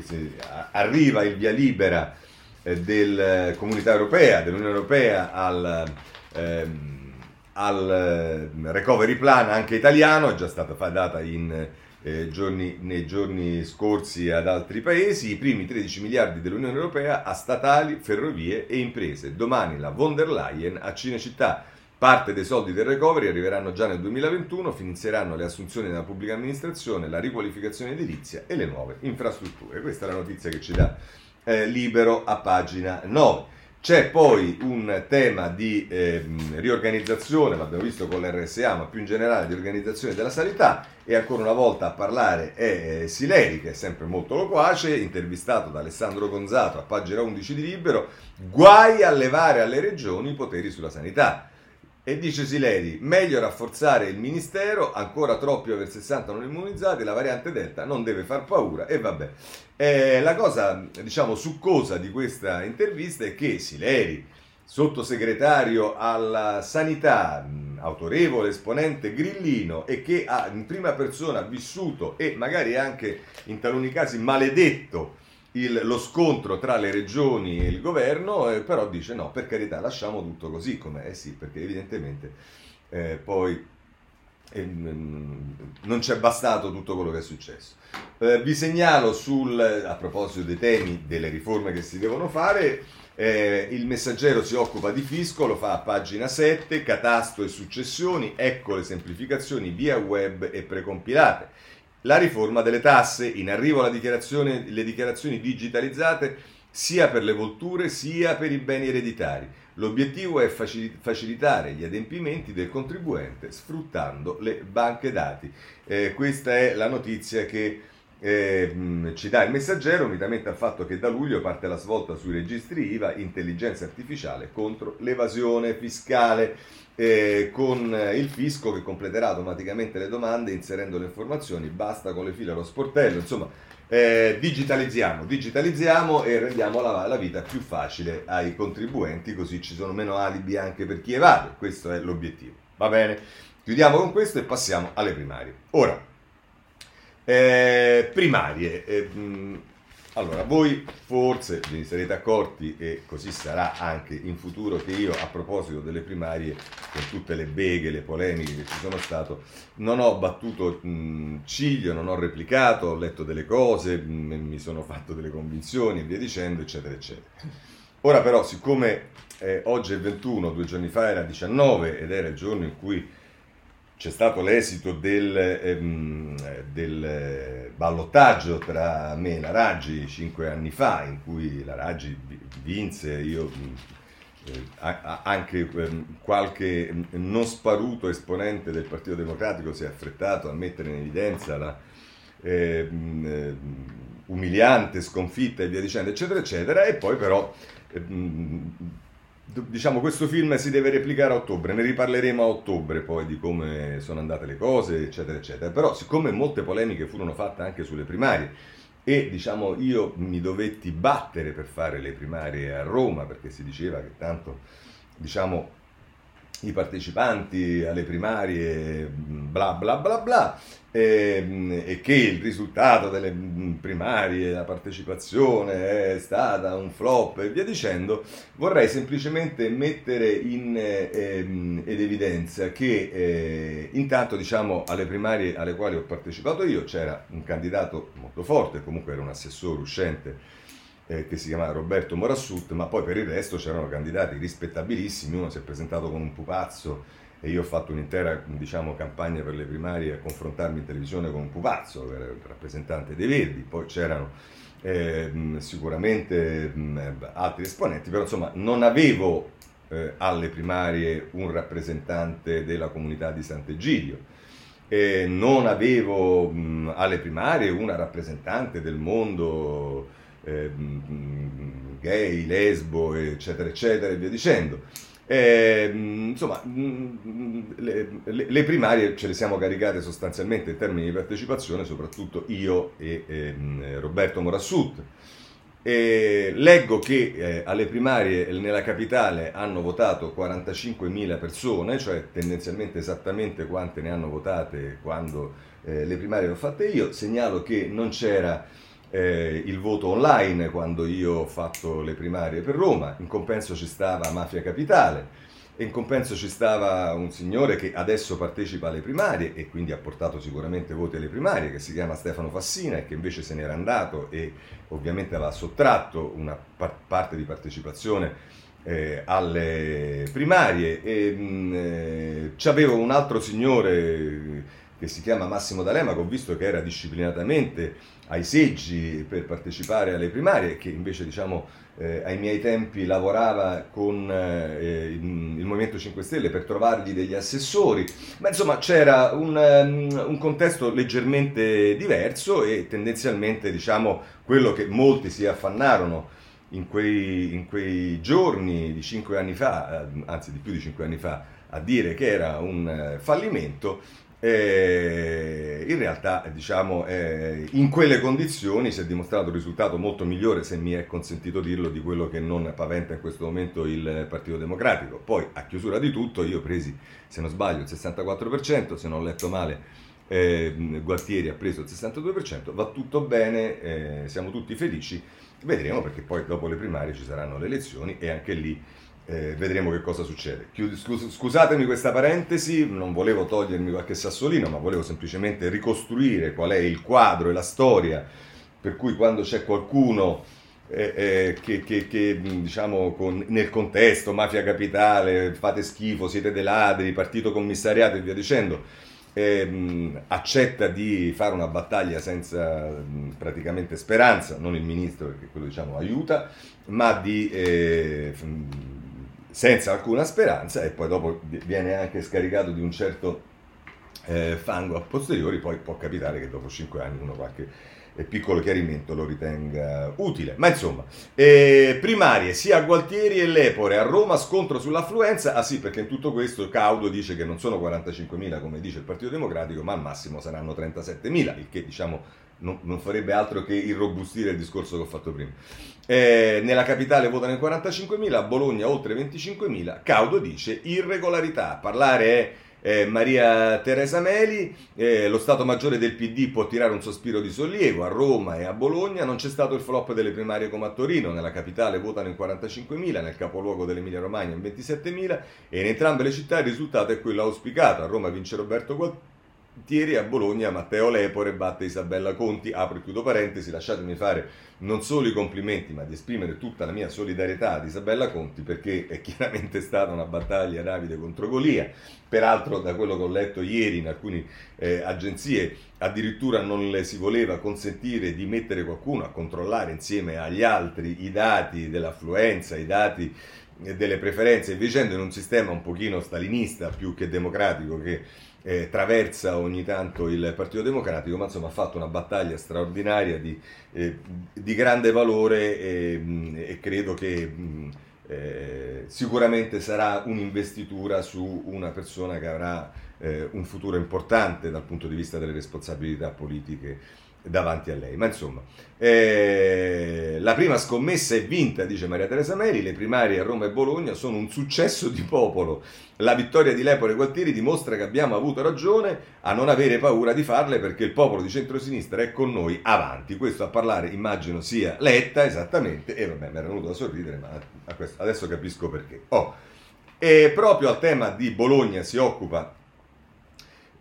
arriva il via libera della Comunità Europea, dell'Unione Europea al, ehm, al eh, recovery plan anche italiano, è già stata data in, eh, giorni, nei giorni scorsi ad altri paesi, i primi 13 miliardi dell'Unione Europea a statali, ferrovie e imprese. Domani la von der Leyen a Cinecittà Parte dei soldi del recovery arriveranno già nel 2021, finizieranno le assunzioni nella pubblica amministrazione, la riqualificazione edilizia e le nuove infrastrutture. Questa è la notizia che ci dà eh, Libero a pagina 9. C'è poi un tema di eh, riorganizzazione, l'abbiamo visto con l'RSA, ma più in generale di organizzazione della sanità e ancora una volta a parlare è eh, Sileri, che è sempre molto loquace, intervistato da Alessandro Gonzato a pagina 11 di Libero, guai a levare alle regioni i poteri sulla sanità. E dice Sileri, meglio rafforzare il ministero, ancora troppi over 60 non immunizzati, la variante Delta non deve far paura e vabbè. Eh, la cosa, diciamo, succosa di questa intervista è che Sileri, sottosegretario alla sanità, autorevole esponente grillino e che ha in prima persona vissuto e magari anche in taluni casi maledetto il, lo scontro tra le regioni e il governo, eh, però dice no, per carità, lasciamo tutto così com'è, eh sì, perché evidentemente eh, poi eh, non ci è bastato tutto quello che è successo. Eh, vi segnalo sul, a proposito dei temi delle riforme che si devono fare, eh, il messaggero si occupa di fisco, lo fa a pagina 7, catasto e successioni, ecco le semplificazioni via web e precompilate la riforma delle tasse, in arrivo dichiarazione, le dichiarazioni digitalizzate sia per le volture sia per i beni ereditari. L'obiettivo è facilitare gli adempimenti del contribuente sfruttando le banche dati. Eh, questa è la notizia che eh, ci dà il messaggero, unitamente al fatto che da luglio parte la svolta sui registri IVA, intelligenza artificiale contro l'evasione fiscale eh, con il fisco che completerà automaticamente le domande inserendo le informazioni, basta con le file allo sportello, insomma eh, digitalizziamo, digitalizziamo e rendiamo la, la, vita più facile ai contribuenti, così ci sono meno alibi anche per chi evade, questo è l'obiettivo. Va bene, chiudiamo con questo e passiamo alle primarie. Ora, eh, primarie. Eh, allora, voi forse vi sarete accorti, e così sarà anche in futuro, che io a proposito delle primarie, con tutte le beghe, le polemiche che ci sono state, non ho battuto mh, ciglio, non ho replicato, ho letto delle cose, mh, mi sono fatto delle convinzioni e via dicendo, eccetera, eccetera. Ora però, siccome eh, oggi è 21, due giorni fa era 19 ed era il giorno in cui c'è stato l'esito del, ehm, del, ballottaggio tra me e la Raggi cinque anni fa, in cui la Raggi vinse, io eh, anche ehm, qualche non sparuto esponente del Partito Democratico si è affrettato a mettere in evidenza la eh, umiliante sconfitta e via dicendo, eccetera, eccetera, e poi però ehm, diciamo questo film si deve replicare a ottobre, ne riparleremo a ottobre poi di come sono andate le cose, eccetera, eccetera. Però siccome molte polemiche furono fatte anche sulle primarie e diciamo io mi dovetti battere per fare le primarie a Roma perché si diceva che tanto diciamo i partecipanti alle primarie bla bla bla bla e, e, che il risultato delle primarie, la partecipazione è stata un flop e via dicendo, vorrei semplicemente mettere in eh, ed evidenza che eh, intanto diciamo alle primarie alle quali ho partecipato io c'era un candidato molto forte, comunque era un assessore uscente eh, che si chiamava Roberto Morassut, ma poi per il resto c'erano candidati rispettabilissimi, uno si è presentato con un pupazzo e io ho fatto un'intera diciamo, campagna per le primarie a confrontarmi in televisione con un pupazzo, che era il rappresentante dei Verdi, poi c'erano eh, sicuramente mh, altri esponenti, però insomma non avevo eh, alle primarie un rappresentante della comunità di Sant'Egidio. E non avevo mh, alle primarie una rappresentante del mondo eh, gay, lesbo, eccetera, eccetera, e via dicendo. Eh, insomma, le, le, primarie ce le siamo caricate sostanzialmente in termini di partecipazione, soprattutto io e eh, Roberto Morassut. E leggo che eh, alle primarie nella capitale hanno votato 45.000 persone, cioè tendenzialmente esattamente quante ne hanno votate quando eh, le primarie le ho fatte io. Segnalo che non c'era eh, il voto online quando io ho fatto le primarie per Roma, in compenso ci stava Mafia Capitale, e in compenso ci stava un signore che adesso partecipa alle primarie e quindi ha portato sicuramente voti alle primarie, che si chiama Stefano Fassina e che invece se n'era andato e ovviamente aveva sottratto una par- parte di partecipazione eh, alle primarie. E, mh, mm, eh, c'avevo un altro signore che si chiama Massimo D'Alema, che ho visto che era disciplinatamente ai seggi per partecipare alle primarie, che invece diciamo eh, ai miei tempi lavorava con eh, il, Movimento 5 Stelle per trovargli degli assessori, ma insomma c'era un, um, un, contesto leggermente diverso e tendenzialmente diciamo quello che molti si affannarono in quei, in quei giorni di cinque anni fa, eh, anzi di più di cinque anni fa, a dire che era un eh, fallimento, eh, in realtà, diciamo, eh, in quelle condizioni si è dimostrato un risultato molto migliore, se mi è consentito dirlo, di quello che non paventa in questo momento il Partito Democratico. Poi, a chiusura di tutto, io presi, se non sbaglio, il 64%, se non ho letto male, eh, Gualtieri ha preso il 62%, va tutto bene, eh, siamo tutti felici, vedremo perché poi dopo le primarie ci saranno le elezioni e anche lì eh, vedremo che cosa succede. scusatemi questa parentesi, non volevo togliermi qualche sassolino, ma volevo semplicemente ricostruire qual è il quadro e la storia per cui quando c'è qualcuno eh, eh, che, che, che diciamo con, nel contesto mafia capitale, fate schifo, siete dei ladri, partito commissariato e via dicendo, ehm, accetta di fare una battaglia senza mh, praticamente speranza, non il ministro perché quello diciamo aiuta, ma di eh, senza alcuna speranza e poi dopo viene anche scaricato di un certo eh, fango a posteriori, poi può capitare che dopo 5 anni uno qualche piccolo chiarimento lo ritenga utile. Ma insomma, eh, primarie sia Gualtieri e Lepore, a Roma scontro sull'affluenza, ah sì perché in tutto questo Caudo dice che non sono 45.000 come dice il Partito Democratico, ma al massimo saranno 37.000, il che diciamo non, farebbe altro che irrobustire il discorso che ho fatto prima. Eh, nella capitale votano in 45.000, a Bologna oltre 25.000. Caudo dice irregolarità. Parlare è eh, Maria Teresa Meli, eh, lo Stato Maggiore del PD può tirare un sospiro di sollievo, a Roma e a Bologna non c'è stato il flop delle primarie come a Torino, nella capitale votano in 45.000, nel capoluogo dell'Emilia Romagna in 27.000 e in entrambe le città il risultato è quello auspicato, a Roma vince Roberto Gualtieri Gualtieri a Bologna Matteo Lepore batte Isabella Conti, apro e chiudo parentesi, lasciatemi fare non solo i complimenti ma di esprimere tutta la mia solidarietà ad Isabella Conti perché è chiaramente stata una battaglia Davide contro Golia, peraltro da quello che ho letto ieri in alcune eh, agenzie addirittura non le si voleva consentire di mettere qualcuno a controllare insieme agli altri i dati dell'affluenza, i dati delle preferenze e in un sistema un pochino stalinista più che democratico che eh, traversa ogni tanto il Partito Democratico, ma insomma ha fatto una battaglia straordinaria di, eh, di grande valore e, e credo che eh, sicuramente sarà un'investitura su una persona che avrà eh, un futuro importante dal punto di vista delle responsabilità politiche davanti a lei. Ma insomma, eh, la prima scommessa è vinta, dice Maria Teresa Meri, le primarie a Roma e Bologna sono un successo di popolo. La vittoria di Lepore Gualtieri dimostra che abbiamo avuto ragione a non avere paura di farle perché il popolo di centrosinistra è con noi avanti. Questo a parlare immagino sia Letta esattamente, e vabbè mi era venuto da sorridere, ma adesso capisco perché. Oh. E proprio al tema di Bologna si occupa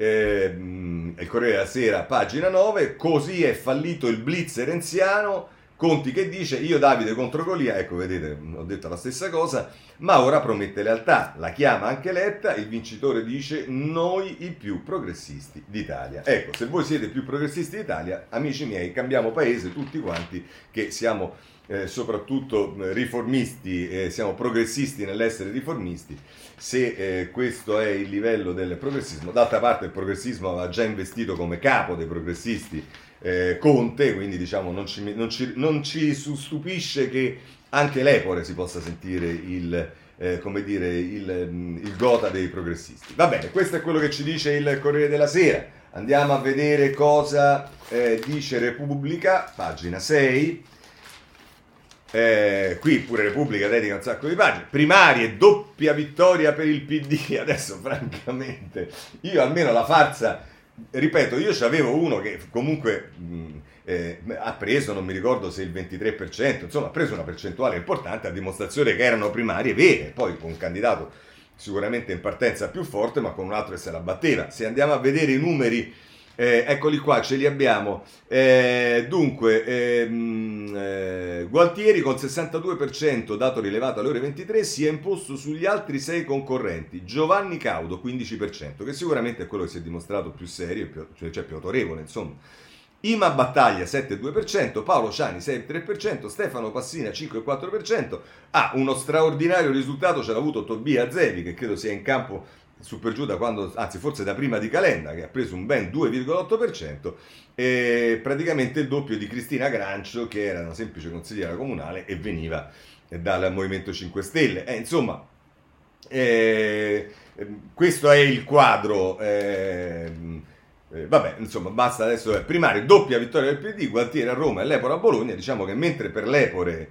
eh, il Corriere della Sera, pagina 9, così è fallito il blitz renziano, Conti che dice io Davide contro Golia, ecco vedete ho detto la stessa cosa, ma ora promette lealtà, la chiama anche Letta, il vincitore dice noi i più progressisti d'Italia. Ecco, se voi siete più progressisti d'Italia, amici miei, cambiamo paese tutti quanti che siamo eh, soprattutto riformisti, eh, siamo progressisti nell'essere riformisti, se eh, questo è il livello del progressismo. D'altra parte il progressismo aveva già investito come capo dei progressisti eh, Conte, quindi diciamo non ci, non, ci, non ci, stupisce che anche l'Epore si possa sentire il, eh, come dire, il, il gota dei progressisti. Va bene, questo è quello che ci dice il Corriere della Sera. Andiamo a vedere cosa eh, dice Repubblica, pagina 6. Eh, qui pure Repubblica dedica un sacco di pagine. Primarie, doppia vittoria per il PD. [laughs] Adesso, francamente, io almeno la farsa, ripeto, io c'avevo uno che comunque mh, eh, ha preso, non mi ricordo se il 23%, insomma, ha preso una percentuale importante a dimostrazione che erano primarie vere. Poi con un candidato sicuramente in partenza più forte, ma con un altro che se la batteva. Se andiamo a vedere i numeri eh, eccoli qua, ce li abbiamo. Eh, dunque, ehm, eh, Gualtieri col 62%, dato rilevato alle ore 23, si è imposto sugli altri sei concorrenti. Giovanni Caudo 15%, che sicuramente è quello che si è dimostrato più serio, più, cioè, cioè più autorevole, insomma. Ima Battaglia 7,2%, Paolo Ciani 6,3%, Stefano Passina 5,4%. Ah, uno straordinario risultato ce l'ha avuto Tobia Zevi, che credo sia in campo su giù da quando, anzi forse da prima di Calenda, che ha preso un ben 2,8%, e praticamente il doppio di Cristina Grancio, che era una semplice consigliera comunale e veniva dal Movimento 5 Stelle. Eh, insomma, eh, questo è il quadro. Eh, eh, vabbè, insomma, basta adesso. Primario, doppia vittoria del PD, Gualtieri a Roma e Lepore a Bologna. Diciamo che mentre per Lepore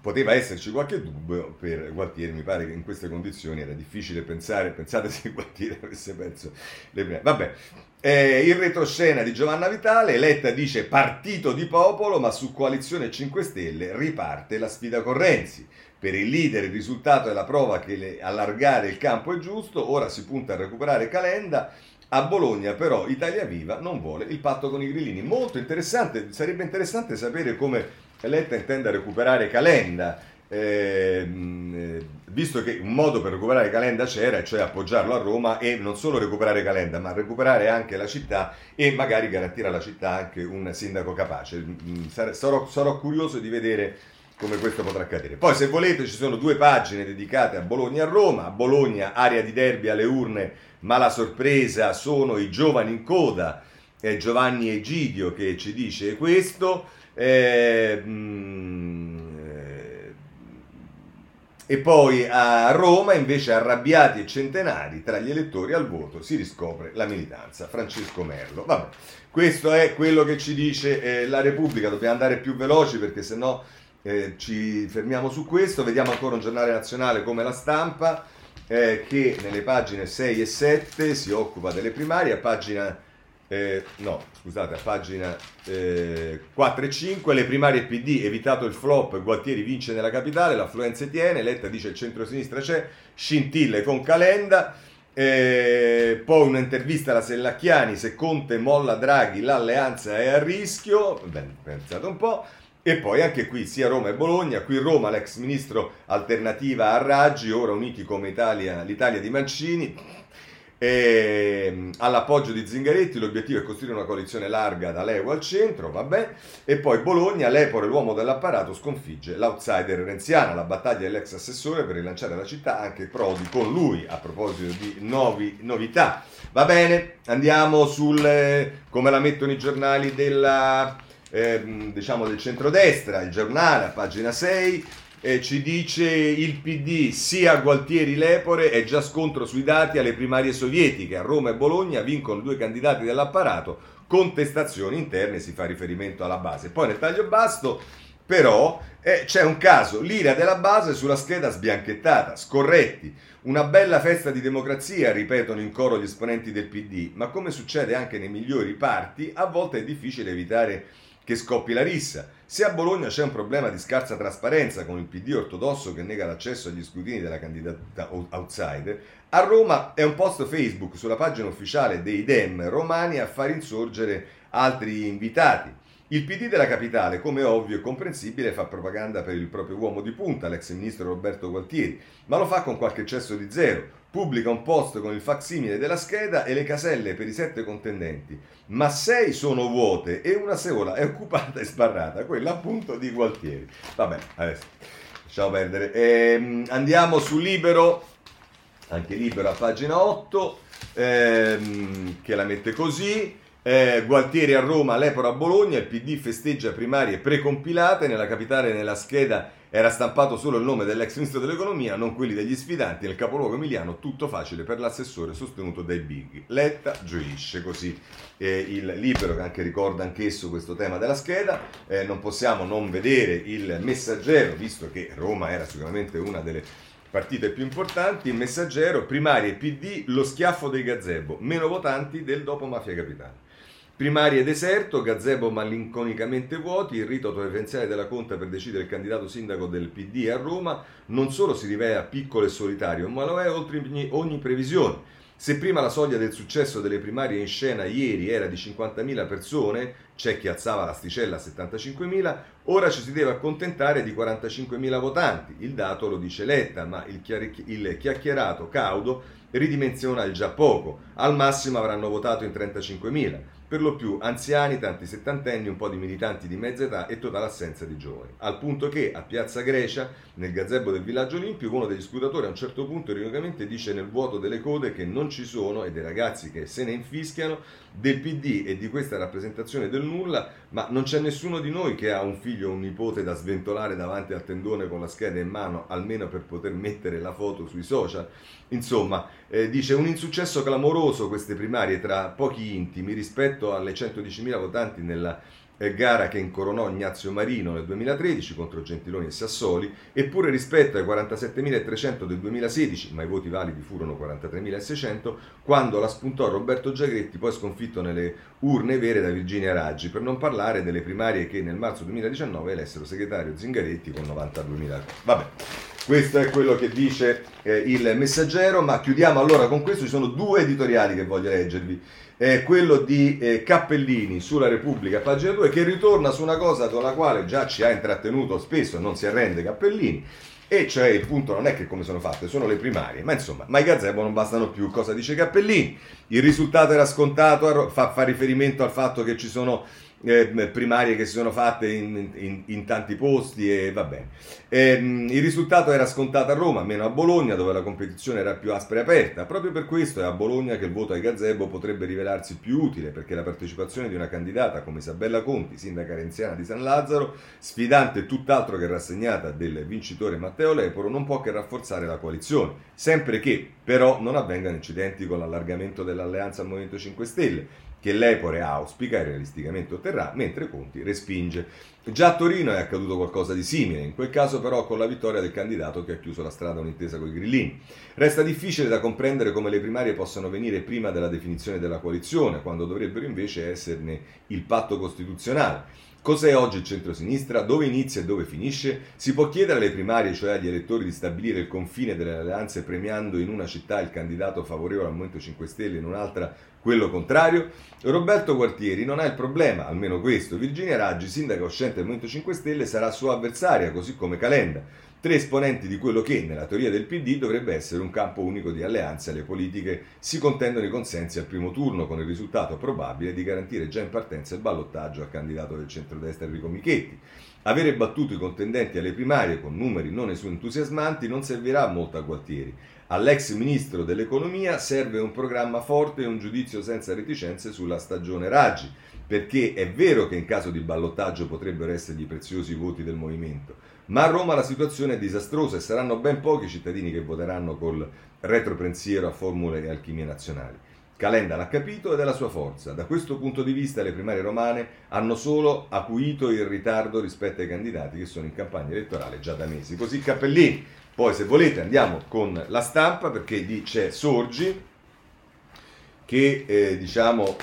poteva esserci qualche dubbio per Gualtieri, mi pare che in queste condizioni era difficile pensare, pensate se [laughs] Gualtieri avesse perso le prime. Vabbè, eh, il retroscena di Giovanna Vitale, Letta dice partito di popolo, ma su coalizione 5 Stelle riparte la sfida con Renzi. Per il leader il risultato è la prova che le, allargare il campo è giusto, ora si punta a recuperare Calenda. A Bologna però Italia Viva non vuole il patto con i grillini. Molto interessante, sarebbe interessante sapere come Letta intende recuperare Calenda, ehm, eh, visto che un modo per recuperare Calenda c'era, cioè appoggiarlo a Roma e non solo recuperare Calenda, ma recuperare anche la città e magari garantire alla città anche un sindaco capace. Mm, sarò, sarò curioso di vedere come questo potrà accadere. Poi se volete ci sono due pagine dedicate a Bologna e a Roma, a Bologna area di derby alle urne, ma la sorpresa sono i giovani in coda, è Giovanni Egidio che ci dice questo, eh, e poi a Roma, invece, arrabbiati e centenari tra gli elettori al voto si riscopre la militanza. Francesco Merlo. Vabbè, questo è quello che ci dice eh, la Repubblica. Dobbiamo andare più veloci perché sennò eh, ci fermiamo su questo. Vediamo ancora un giornale nazionale come la stampa, eh, che nelle pagine 6 e 7 si occupa delle primarie, a pagina eh, no, scusate, a pagina eh, 4 e 5, le primarie PD, evitato il flop, Gualtieri vince nella capitale, l'affluenza tiene, Letta dice il centro-sinistra c'è, scintille con Calenda, Eh, poi un'intervista alla Sellacchiani, se Conte molla Draghi l'alleanza è a rischio, ben pensato un po', e poi anche qui sia Roma e Bologna, qui Roma l'ex ministro alternativa a Raggi, ora uniti come Italia, l'Italia di Mancini, e, ehm, all'appoggio di Zingaretti l'obiettivo è costruire una coalizione larga da Leo al centro, vabbè, e poi Bologna, l'Epore, l'uomo dell'apparato, sconfigge l'outsider renziana, la battaglia dell'ex assessore per rilanciare la città, anche Prodi con lui, a proposito di nuovi, novità. Va bene, andiamo sul eh, come la mettono i giornali della, eh, diciamo del centrodestra, il giornale a pagina 6, eh, ci dice il PD sia Gualtieri Lepore è già scontro sui dati alle primarie sovietiche. A Roma e Bologna vincono due candidati dell'apparato, contestazioni interne, si fa riferimento alla base. Poi nel taglio basto però eh, c'è un caso, l'ira della base sulla scheda sbianchettata, scorretti, una bella festa di democrazia, ripetono in coro gli esponenti del PD, ma come succede anche nei migliori parti, a volte è difficile evitare che scoppi la rissa. Se a Bologna c'è un problema di scarsa trasparenza con il PD ortodosso che nega l'accesso agli scrutini della candidata outsider, a Roma è un post Facebook sulla pagina ufficiale dei Dem romani a far insorgere altri invitati. Il PD della capitale, come ovvio e comprensibile, fa propaganda per il proprio uomo di punta, l'ex ministro Roberto Gualtieri, ma lo fa con qualche eccesso di zero. Pubblica un post con il facsimile della scheda e le caselle per i sette contendenti, ma sei sono vuote e una sola è occupata e sbarrata, quella appunto di Gualtieri. Vabbè, adesso lasciamo perdere. Ehm, andiamo su Libero, anche Libero a pagina 8, ehm, che la mette così. Eh, Gualtieri a Roma, Leporo a Bologna, il PD festeggia primarie precompilate, nella capitale nella scheda era stampato solo il nome dell'ex ministro dell'economia, non quelli degli sfidanti, nel capoluogo emiliano tutto facile per l'assessore sostenuto dai big. Letta gioisce così eh, il libero che anche ricorda anch'esso questo tema della scheda, eh, non possiamo non vedere il messaggero, visto che Roma era sicuramente una delle partite più importanti, il messaggero, primarie PD, lo schiaffo dei gazebo, meno votanti del dopo Mafia Capitale. Primarie deserto, gazebo malinconicamente vuoti, il rito preferenziale della Conta per decidere il candidato sindaco del PD a Roma non solo si rivela piccolo e solitario, ma lo è oltre ogni, previsione. Se prima la soglia del successo delle primarie in scena ieri era di 50.000 persone, c'è chi alzava l'asticella a 75.000, ora ci si deve accontentare di 45.000 votanti. Il dato lo dice Letta, ma il, il chiacchierato caudo ridimensiona il già poco. Al massimo avranno votato in 35.000 per lo più anziani, tanti settantenni, un po' di militanti di mezza età e totale assenza di giovani. Al punto che a Piazza Grecia, nel gazebo del villaggio olimpico, uno degli scrutatori a un certo punto ironicamente dice nel vuoto delle code che non ci sono e dei ragazzi che se ne infischiano del PD e di questa rappresentazione del nulla, ma non c'è nessuno di noi che ha un figlio o un nipote da sventolare davanti al tendone con la scheda in mano, almeno per poter mettere la foto sui social. Insomma, eh, dice un insuccesso clamoroso queste primarie tra pochi intimi rispetto alle 110.000 votanti nella gara che incoronò Ignazio Marino nel 2013 contro Gentiloni e Sassoli, eppure rispetto ai 47.300 del 2016, ma i voti validi furono 43.600, quando la spuntò Roberto Giagretti, poi sconfitto nelle urne vere da Virginia Raggi, per non parlare delle primarie che nel marzo 2019 elessero segretario Zingaretti con 92.000. Vabbè. Questo è quello che dice eh, il messaggero, ma chiudiamo allora con questo, ci sono due editoriali che voglio leggervi è quello di eh, Cappellini sulla Repubblica, pagina 2, che ritorna su una cosa con la quale già ci ha intrattenuto spesso, non si arrende Cappellini, e cioè il punto non è che come sono fatte, sono le primarie, ma insomma, ma i gazebo non bastano più. Cosa dice Cappellini? Il risultato era scontato, fa, fa riferimento al fatto che ci sono eh, primarie che si sono fatte in, in, in tanti posti e va bene. E, ehm, il risultato era scontato a Roma, meno a Bologna dove la competizione era più aspra e aperta. Proprio per questo è a Bologna che il voto ai gazebo potrebbe rivelarsi più utile perché la partecipazione di una candidata come Isabella Conti, sindaca renziana di San Lazzaro, sfidante tutt'altro che rassegnata del vincitore Matteo Leporo, non può che rafforzare la coalizione, sempre che però non avvengano incidenti con l'allargamento dell'alleanza al Movimento 5 Stelle che l'Epore auspica e realisticamente otterrà, mentre Conti respinge. Già a Torino è accaduto qualcosa di simile, in quel caso però con la vittoria del candidato che ha chiuso la strada a un'intesa con i grillini. Resta difficile da comprendere come le primarie possano venire prima della definizione della coalizione, quando dovrebbero invece esserne il patto costituzionale. Cos'è oggi il centro-sinistra? Dove inizia e dove finisce? Si può chiedere alle primarie, cioè agli elettori, di stabilire il confine delle alleanze premiando in una città il candidato favorevole al Movimento 5 Stelle e in un'altra quello contrario? Roberto Gualtieri non ha il problema, almeno questo. Virginia Raggi, sindaca uscente del Movimento 5 Stelle, sarà sua avversaria, così come Calenda tre esponenti di quello che, nella teoria del PD, dovrebbe essere un campo unico di alleanze alle politiche, si contendono i consensi al primo turno, con il risultato probabile di garantire già in partenza il ballottaggio al candidato del centrodestra Enrico Michetti. Avere battuto i contendenti alle primarie con numeri non entusiasmanti non servirà molto a Gualtieri. All'ex ministro dell'economia serve un programma forte e un giudizio senza reticenze sulla stagione Raggi, perché è vero che in caso di ballottaggio potrebbero essergli preziosi voti del movimento, ma a Roma la situazione è disastrosa e saranno ben pochi i cittadini che voteranno col retropensiero a formule e alchimie nazionali. Calenda l'ha capito ed è la sua forza. Da questo punto di vista le primarie romane hanno solo acuito il ritardo rispetto ai candidati che sono in campagna elettorale già da mesi. Così Cappellini. Poi se volete andiamo con la stampa perché lì c'è Sorgi che eh, diciamo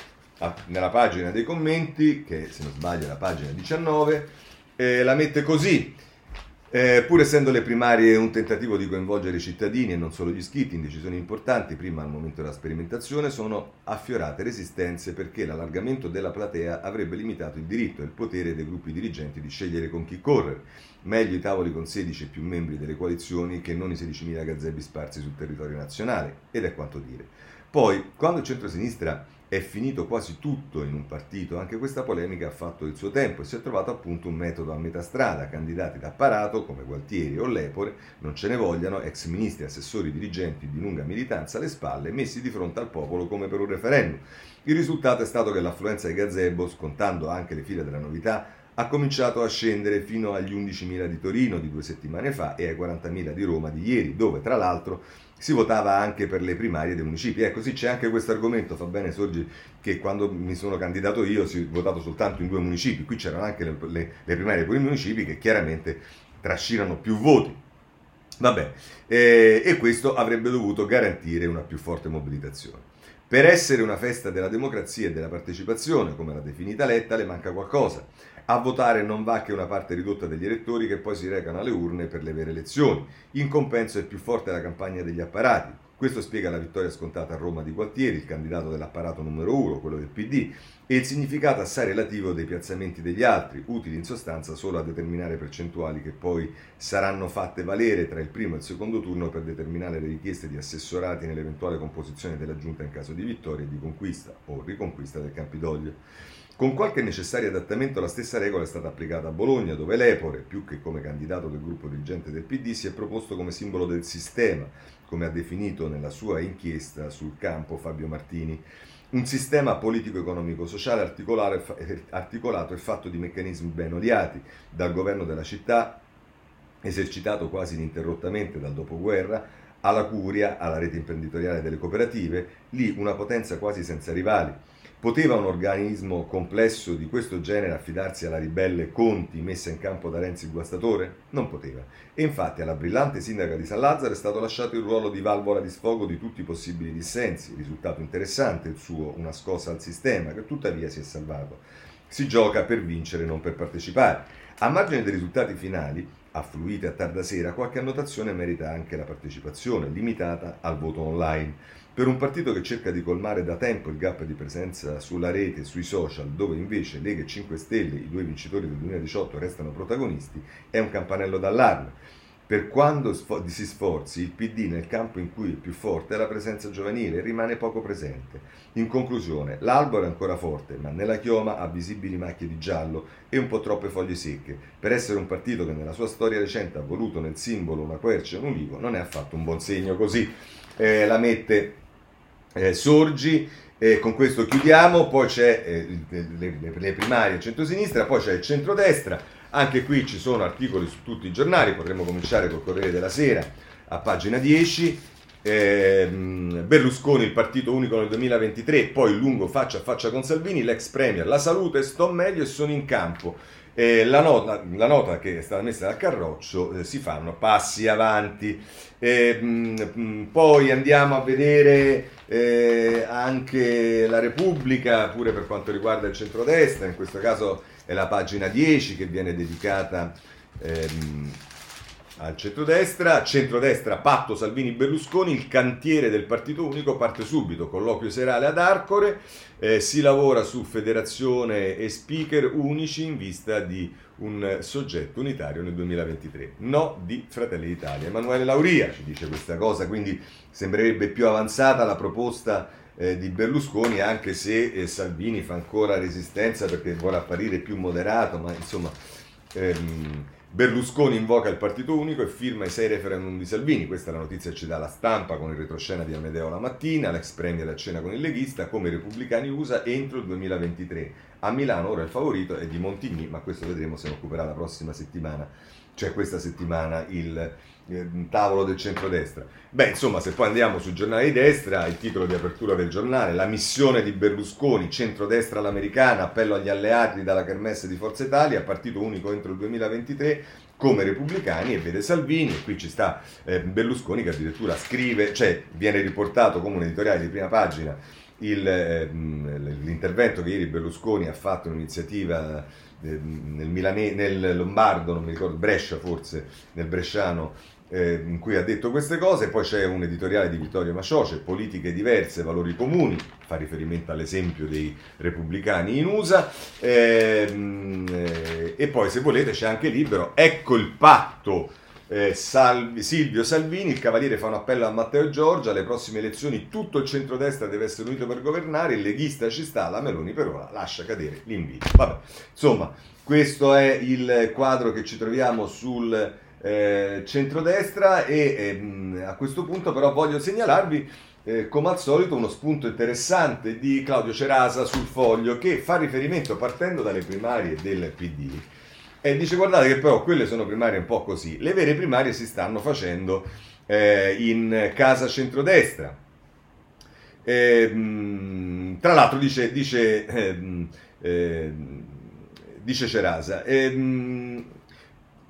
nella pagina dei commenti, che se non sbaglio è la pagina 19, eh, la mette così. Eh, pur essendo le primarie un tentativo di coinvolgere i cittadini e non solo gli iscritti in decisioni importanti, prima al momento della sperimentazione, sono affiorate resistenze perché l'allargamento della platea avrebbe limitato il diritto e il potere dei gruppi dirigenti di scegliere con chi correre. Meglio i tavoli con 16 e più membri delle coalizioni che non i 16.000 gazebi sparsi sul territorio nazionale, ed è quanto dire. Poi, quando il centro-sinistra è finito quasi tutto in un partito, anche questa polemica ha fatto il suo tempo e si è trovato appunto un metodo a metà strada, candidati d'apparato come Gualtieri o Lepore, non ce ne vogliano, ex ministri, assessori, dirigenti di lunga militanza alle spalle, messi di fronte al popolo come per un referendum. Il risultato è stato che l'affluenza ai gazebo, scontando anche le file della novità, ha cominciato a scendere fino agli 11.000 di Torino di due settimane fa e ai 40.000 di Roma di ieri, dove tra l'altro si votava anche per le primarie dei municipi. Ecco, sì, c'è anche questo argomento, fa bene Sorgi, che quando mi sono candidato io si è votato soltanto in due municipi, qui c'erano anche le, le, le primarie per i municipi che chiaramente trascinano più voti. Vabbè, eh, e questo avrebbe dovuto garantire una più forte mobilitazione. Per essere una festa della democrazia e della partecipazione, come l'ha definita Letta, le manca qualcosa. A votare non va che una parte ridotta degli elettori che poi si recano alle urne per le vere elezioni. In compenso è più forte la campagna degli apparati. Questo spiega la vittoria scontata a Roma di Gualtieri, il candidato dell'apparato numero uno, quello del PD, e il significato assai relativo dei piazzamenti degli altri, utili in sostanza solo a determinare percentuali che poi saranno fatte valere tra il primo e il secondo turno per determinare le richieste di assessorati nell'eventuale composizione della giunta in caso di vittoria e di conquista o riconquista del Campidoglio. Con qualche necessario adattamento la stessa regola è stata applicata a Bologna, dove l'Epore, più che come candidato del gruppo dirigente del PD, si è proposto come simbolo del sistema, come ha definito nella sua inchiesta sul campo Fabio Martini. Un sistema politico-economico-sociale articolato e fatto di meccanismi ben odiati dal governo della città, esercitato quasi ininterrottamente dal dopoguerra, alla curia, alla rete imprenditoriale delle cooperative, lì una potenza quasi senza rivali Poteva un organismo complesso di questo genere affidarsi alla ribelle Conti messa in campo da Renzi il guastatore? Non poteva. E infatti alla brillante sindaca di San Lazzaro è stato lasciato il ruolo di valvola di sfogo di tutti i possibili dissensi. Risultato interessante il suo, una scossa al sistema, che tuttavia si è salvato. Si gioca per vincere, non per partecipare. A margine dei risultati finali, affluite a tarda sera, qualche annotazione merita anche la partecipazione, limitata al voto online. Per un partito che cerca di colmare da tempo il gap di presenza sulla rete e sui social, dove invece Lega e 5 Stelle, i due vincitori del 2018, restano protagonisti, è un campanello d'allarme. Per quando si sforzi, il PD nel campo in cui è più forte è la presenza giovanile rimane poco presente. In conclusione, l'albero è ancora forte, ma nella chioma ha visibili macchie di giallo e un po' troppe foglie secche. Per essere un partito che nella sua storia recente ha voluto nel simbolo una quercia e un ulivo, non è affatto un buon segno. Così eh, la mette eh, Sorgi. Eh, con questo chiudiamo, poi c'è eh, le, le, le, primarie a centro-sinistra, poi c'è il centrodestra, anche qui ci sono articoli su tutti i giornali, potremmo cominciare col Corriere della Sera a pagina 10, eh, Berlusconi il partito unico nel 2023, poi lungo faccia a faccia con Salvini, l'ex premier, la salute, sto meglio e sono in campo. Eh, la, nota, la, nota, che è stata messa dal Carroccio eh, si fanno passi avanti. Eh, mh, mh, poi andiamo a vedere eh, anche la Repubblica, pure per quanto riguarda il centrodestra, in questo caso è la pagina 10 che viene dedicata ehm, al centrodestra, centrodestra patto Salvini-Berlusconi, il cantiere del partito unico parte subito, colloquio serale ad Arcore, eh, si lavora su federazione e speaker unici in vista di un soggetto unitario nel 2023. No di Fratelli d'Italia. Emanuele Lauria ci dice questa cosa, quindi sembrerebbe più avanzata la proposta eh, di Berlusconi, anche se eh, Salvini fa ancora resistenza perché vuole apparire più moderato, ma insomma... Ehm, Berlusconi invoca il partito unico e firma i sei referendum di Salvini. Questa è la notizia che ci dà la stampa con il retroscena di Amedeo la mattina, l'ex premier a cena con il leghista, come i repubblicani USA entro il 2023. A Milano ora il favorito è di Montigny, ma questo vedremo se ne occuperà la prossima settimana, cioè questa settimana il eh, tavolo del centrodestra. Beh, insomma, se poi andiamo sul giornale di destra, il titolo di apertura del giornale, la missione di Berlusconi, centrodestra all'americana, appello agli alleati dalla kermesse di Forza Italia, partito unico entro il 2023, come repubblicani, e vede Salvini, e qui ci sta eh, Berlusconi che addirittura scrive, cioè viene riportato come un editoriale di prima pagina il, eh, l'intervento che ieri Berlusconi ha fatto in un'iniziativa eh, nel, Milane, nel Lombardo, non mi ricordo, Brescia forse, nel Bresciano, eh, in cui ha detto queste cose, poi c'è un editoriale di Vittorio Macioce, Politiche diverse, valori comuni, fa riferimento all'esempio dei repubblicani in USA, ehm, eh, e poi se volete c'è anche Libero, ecco il patto. Eh, Salvi, Silvio Salvini, il Cavaliere fa un appello a Matteo Giorgia, alle prossime elezioni tutto il centrodestra deve essere unito per governare, il leghista ci sta, la Meloni per ora lascia cadere l'invito. Vabbè, insomma, questo è il quadro che ci troviamo sul eh, centrodestra e ehm, a questo punto però voglio segnalarvi eh, come al solito uno spunto interessante di Claudio Cerasa sul foglio che fa riferimento partendo dalle primarie del PD e dice guardate che però quelle sono primarie un po' così, le vere primarie si stanno facendo eh, in casa centrodestra. Eh, tra l'altro dice, dice, ehm, ehm, dice Cerasa, ehm,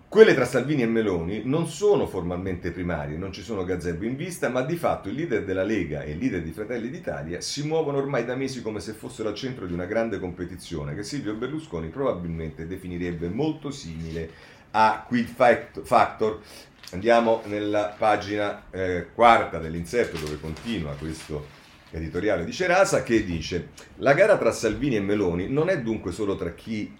quelle tra Salvini e Meloni non sono formalmente primarie, non ci sono gazebo in vista, ma di fatto il leader della Lega e il leader di Fratelli d'Italia si muovono ormai da mesi come se fossero al centro di una grande competizione che Silvio Berlusconi probabilmente definirebbe molto simile a Quid Factor. Andiamo nella pagina eh, quarta dell'inserto dove continua questo editoriale di Cerasa che dice la gara tra Salvini e Meloni non è dunque solo tra chi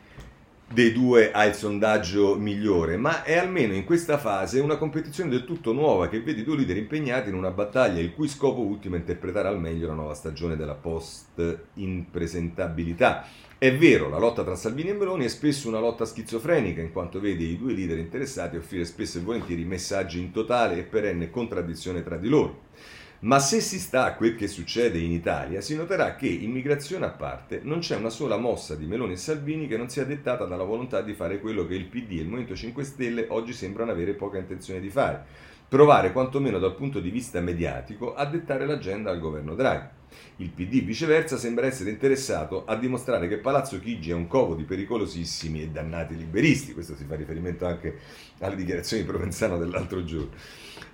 dei due ha il sondaggio migliore, ma è almeno in questa fase una competizione del tutto nuova che vede i due leader impegnati in una battaglia il cui scopo ultimo è interpretare al meglio la nuova stagione della post-impresentabilità. È vero, la lotta tra Salvini e Meloni è spesso una lotta schizofrenica, in quanto vede i due leader interessati offrire spesso e volentieri messaggi in totale e perenne contraddizione tra di loro. Ma se si sta a quel che succede in Italia, si noterà che, immigrazione a parte, non c'è una sola mossa di Meloni e Salvini che non sia dettata dalla volontà di fare quello che il PD e il Movimento 5 Stelle oggi sembrano avere poca intenzione di fare, provare quantomeno dal punto di vista mediatico a dettare l'agenda al governo Draghi. Il PD viceversa sembra essere interessato a dimostrare che Palazzo Chigi è un covo di pericolosissimi e dannati liberisti, questo si fa riferimento anche alle dichiarazioni di Provenzano dell'altro giorno.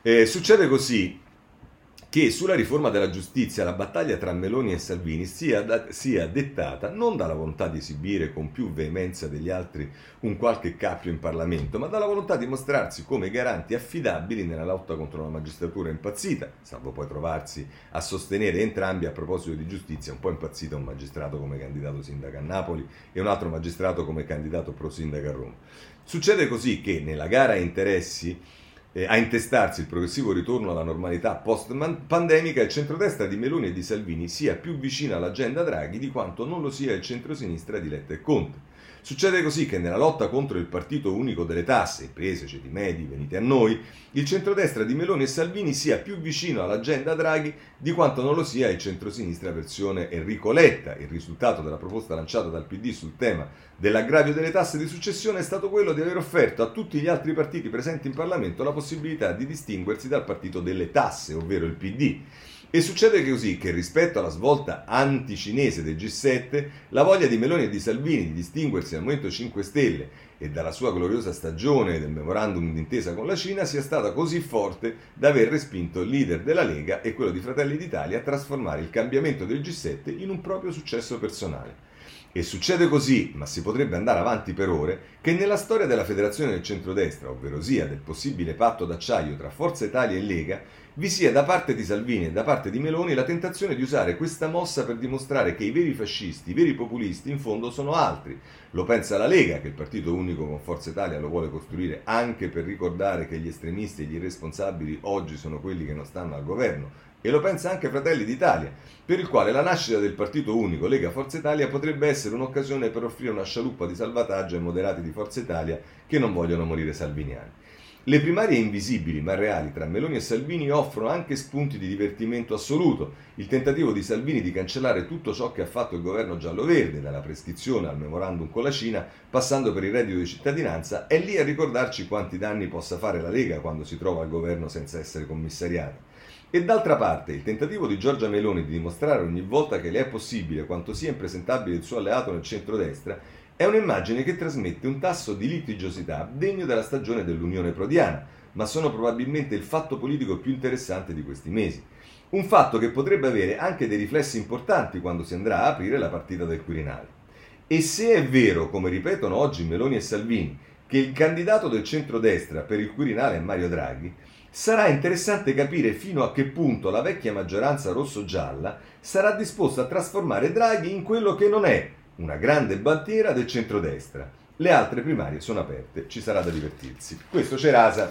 Eh, succede così che sulla riforma della giustizia la battaglia tra Meloni e Salvini sia, da, sia, dettata non dalla volontà di esibire con più veemenza degli altri un qualche cappio in Parlamento, ma dalla volontà di mostrarsi come garanti affidabili nella lotta contro una magistratura impazzita, salvo poi trovarsi a sostenere entrambi a proposito di giustizia, un po' impazzita un magistrato come candidato sindaco a Napoli e un altro magistrato come candidato pro sindaco a Roma. Succede così che nella gara interessi eh, a intestarsi il progressivo ritorno alla normalità post-pandemica, il centrodestra di Meloni e di Salvini sia più vicino all'agenda Draghi di quanto non lo sia il centrosinistra di Letta e Conte. Succede così che nella lotta contro il partito unico delle tasse, imprese, ceti medi, venite a noi, il centrodestra di Meloni e Salvini sia più vicino all'agenda Draghi di quanto non lo sia il centrosinistra versione Enrico Letta. Il risultato della proposta lanciata dal PD sul tema dell'aggravio delle tasse di successione è stato quello di aver offerto a tutti gli altri partiti presenti in Parlamento la possibilità di distinguersi dal partito delle tasse, ovvero il PD E succede così che rispetto alla svolta anticinese del G7, la voglia di Meloni e di Salvini di distinguersi dal Movimento 5 Stelle e dalla sua gloriosa stagione del memorandum d'intesa con la Cina sia stata così forte da aver respinto il leader della Lega e quello di Fratelli d'Italia a trasformare il cambiamento del G7 in un proprio successo personale. E succede così, ma si potrebbe andare avanti per ore, che nella storia della federazione del centrodestra, ovvero sia del possibile patto d'acciaio tra Forza Italia e Lega, vi sia da parte di Salvini e da parte di Meloni la tentazione di usare questa mossa per dimostrare che i veri fascisti, i veri populisti, in fondo sono altri. Lo pensa la Lega, che il partito unico con Forza Italia lo vuole costruire anche per ricordare che gli estremisti e gli irresponsabili oggi sono quelli che non stanno al governo. E lo pensa anche Fratelli d'Italia, per il quale la nascita del partito unico Lega Forza Italia potrebbe essere un'occasione per offrire una scialuppa di salvataggio ai moderati di Forza Italia che non vogliono morire salviniani. Le primarie invisibili ma reali tra Meloni e Salvini offrono anche spunti di divertimento assoluto. Il tentativo di Salvini di cancellare tutto ciò che ha fatto il governo giallo-verde, dalla prescrizione al memorandum con la Cina, passando per il reddito di cittadinanza, è lì a ricordarci quanti danni possa fare la Lega quando si trova al governo senza essere commissariata. E d'altra parte, il tentativo di Giorgia Meloni di dimostrare ogni volta che le è possibile quanto sia impresentabile il suo alleato nel centrodestra è un'immagine che trasmette un tasso di litigiosità degno della stagione dell'Unione Prodiana, ma sono probabilmente il fatto politico più interessante di questi mesi. Un fatto che potrebbe avere anche dei riflessi importanti quando si andrà a aprire la partita del Quirinale. E se è vero, come ripetono oggi Meloni e Salvini, che il candidato del centrodestra per il Quirinale è Mario Draghi, sarà interessante capire fino a che punto la vecchia maggioranza rosso-gialla sarà disposta a trasformare Draghi in quello che non è, una grande bandiera del centrodestra. Le altre primarie sono aperte, ci sarà da divertirsi. Questo c'è Rasa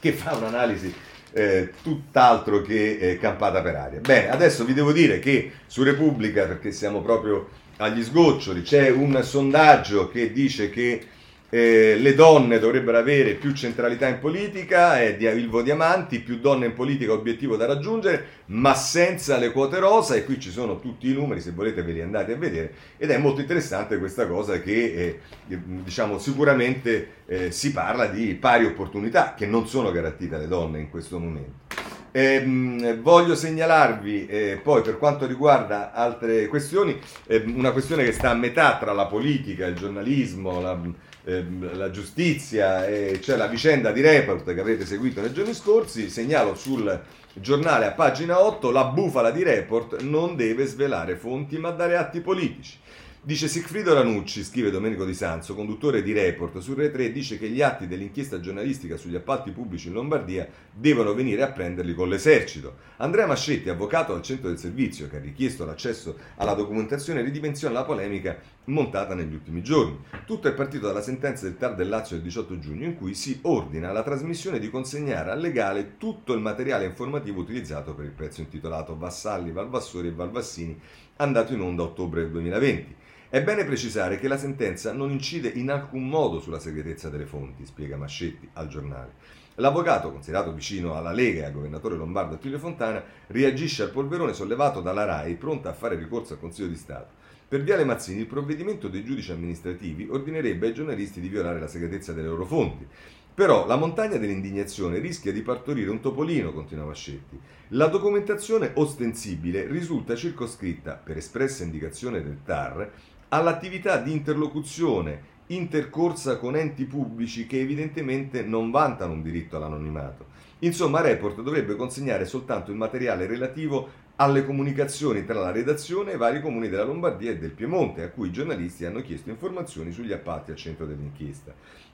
che fa un'analisi eh, tutt'altro che eh, campata per aria. Bene, adesso vi devo dire che su Repubblica, perché siamo proprio agli sgoccioli, c'è un sondaggio che dice che eh, le donne dovrebbero avere più centralità in politica, è di Ilvo Diamanti, più donne in politica obiettivo da raggiungere, ma senza le quote rosa, e qui ci sono tutti i numeri, se volete ve li andate a vedere, ed è molto interessante questa cosa che eh, diciamo sicuramente eh, si parla di pari opportunità che non sono garantite alle donne in questo momento. Eh, voglio segnalarvi eh, poi per quanto riguarda altre questioni, eh, una questione che sta a metà tra la politica, il giornalismo, la, ehm, la giustizia, e cioè la vicenda di Report che avrete seguito nei giorni scorsi. Segnalo sul giornale a pagina 8 la bufala di Report non deve svelare fonti ma dare atti politici. Dice Sigfrido Ranucci, scrive Domenico Di Sanzo, conduttore di Report su Re 3, dice che gli atti dell'inchiesta giornalistica sugli appalti pubblici in Lombardia devono venire a prenderli con l'esercito. Andrea Mascetti, avvocato al centro del servizio che ha richiesto l'accesso alla documentazione, ridimensiona la polemica montata negli ultimi giorni. Tutto è partito dalla sentenza del TAR del Lazio del 18 giugno in cui si ordina la trasmissione di consegnare al legale tutto il materiale informativo utilizzato per il pezzo intitolato Vassalli, Valvassori e Valvassini andato in onda a ottobre 2020. È bene precisare che la sentenza non incide in alcun modo sulla segretezza delle fonti, spiega Mascetti al giornale. L'avvocato, considerato vicino alla Lega e al governatore lombardo Attilio Fontana, reagisce al polverone sollevato dalla RAI, pronta a fare ricorso al Consiglio di Stato. Per Viale Mazzini il provvedimento dei giudici amministrativi ordinerebbe ai giornalisti di violare la segretezza delle loro fonti. Però la montagna dell'indignazione rischia di partorire un topolino, continua Mascetti. La documentazione ostensibile risulta circoscritta, per espressa indicazione del TAR, all'attività di interlocuzione intercorsa con enti pubblici che evidentemente non vantano un diritto all'anonimato. Insomma, Report dovrebbe consegnare soltanto il materiale relativo alle comunicazioni tra la redazione e i vari comuni della Lombardia e del Piemonte, a cui i giornalisti hanno chiesto informazioni sugli appalti al centro dell'inchiesta.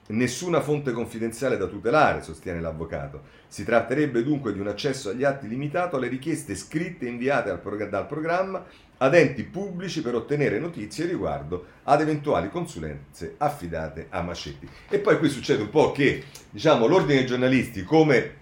Nessuna fonte confidenziale da tutelare, sostiene l'avvocato. Si tratterebbe dunque di un accesso agli atti limitato alle richieste scritte inviate dal programma ad enti pubblici per ottenere notizie riguardo ad eventuali consulenze affidate a Mascetti. E poi qui succede un po' che diciamo, l'ordine dei giornalisti, come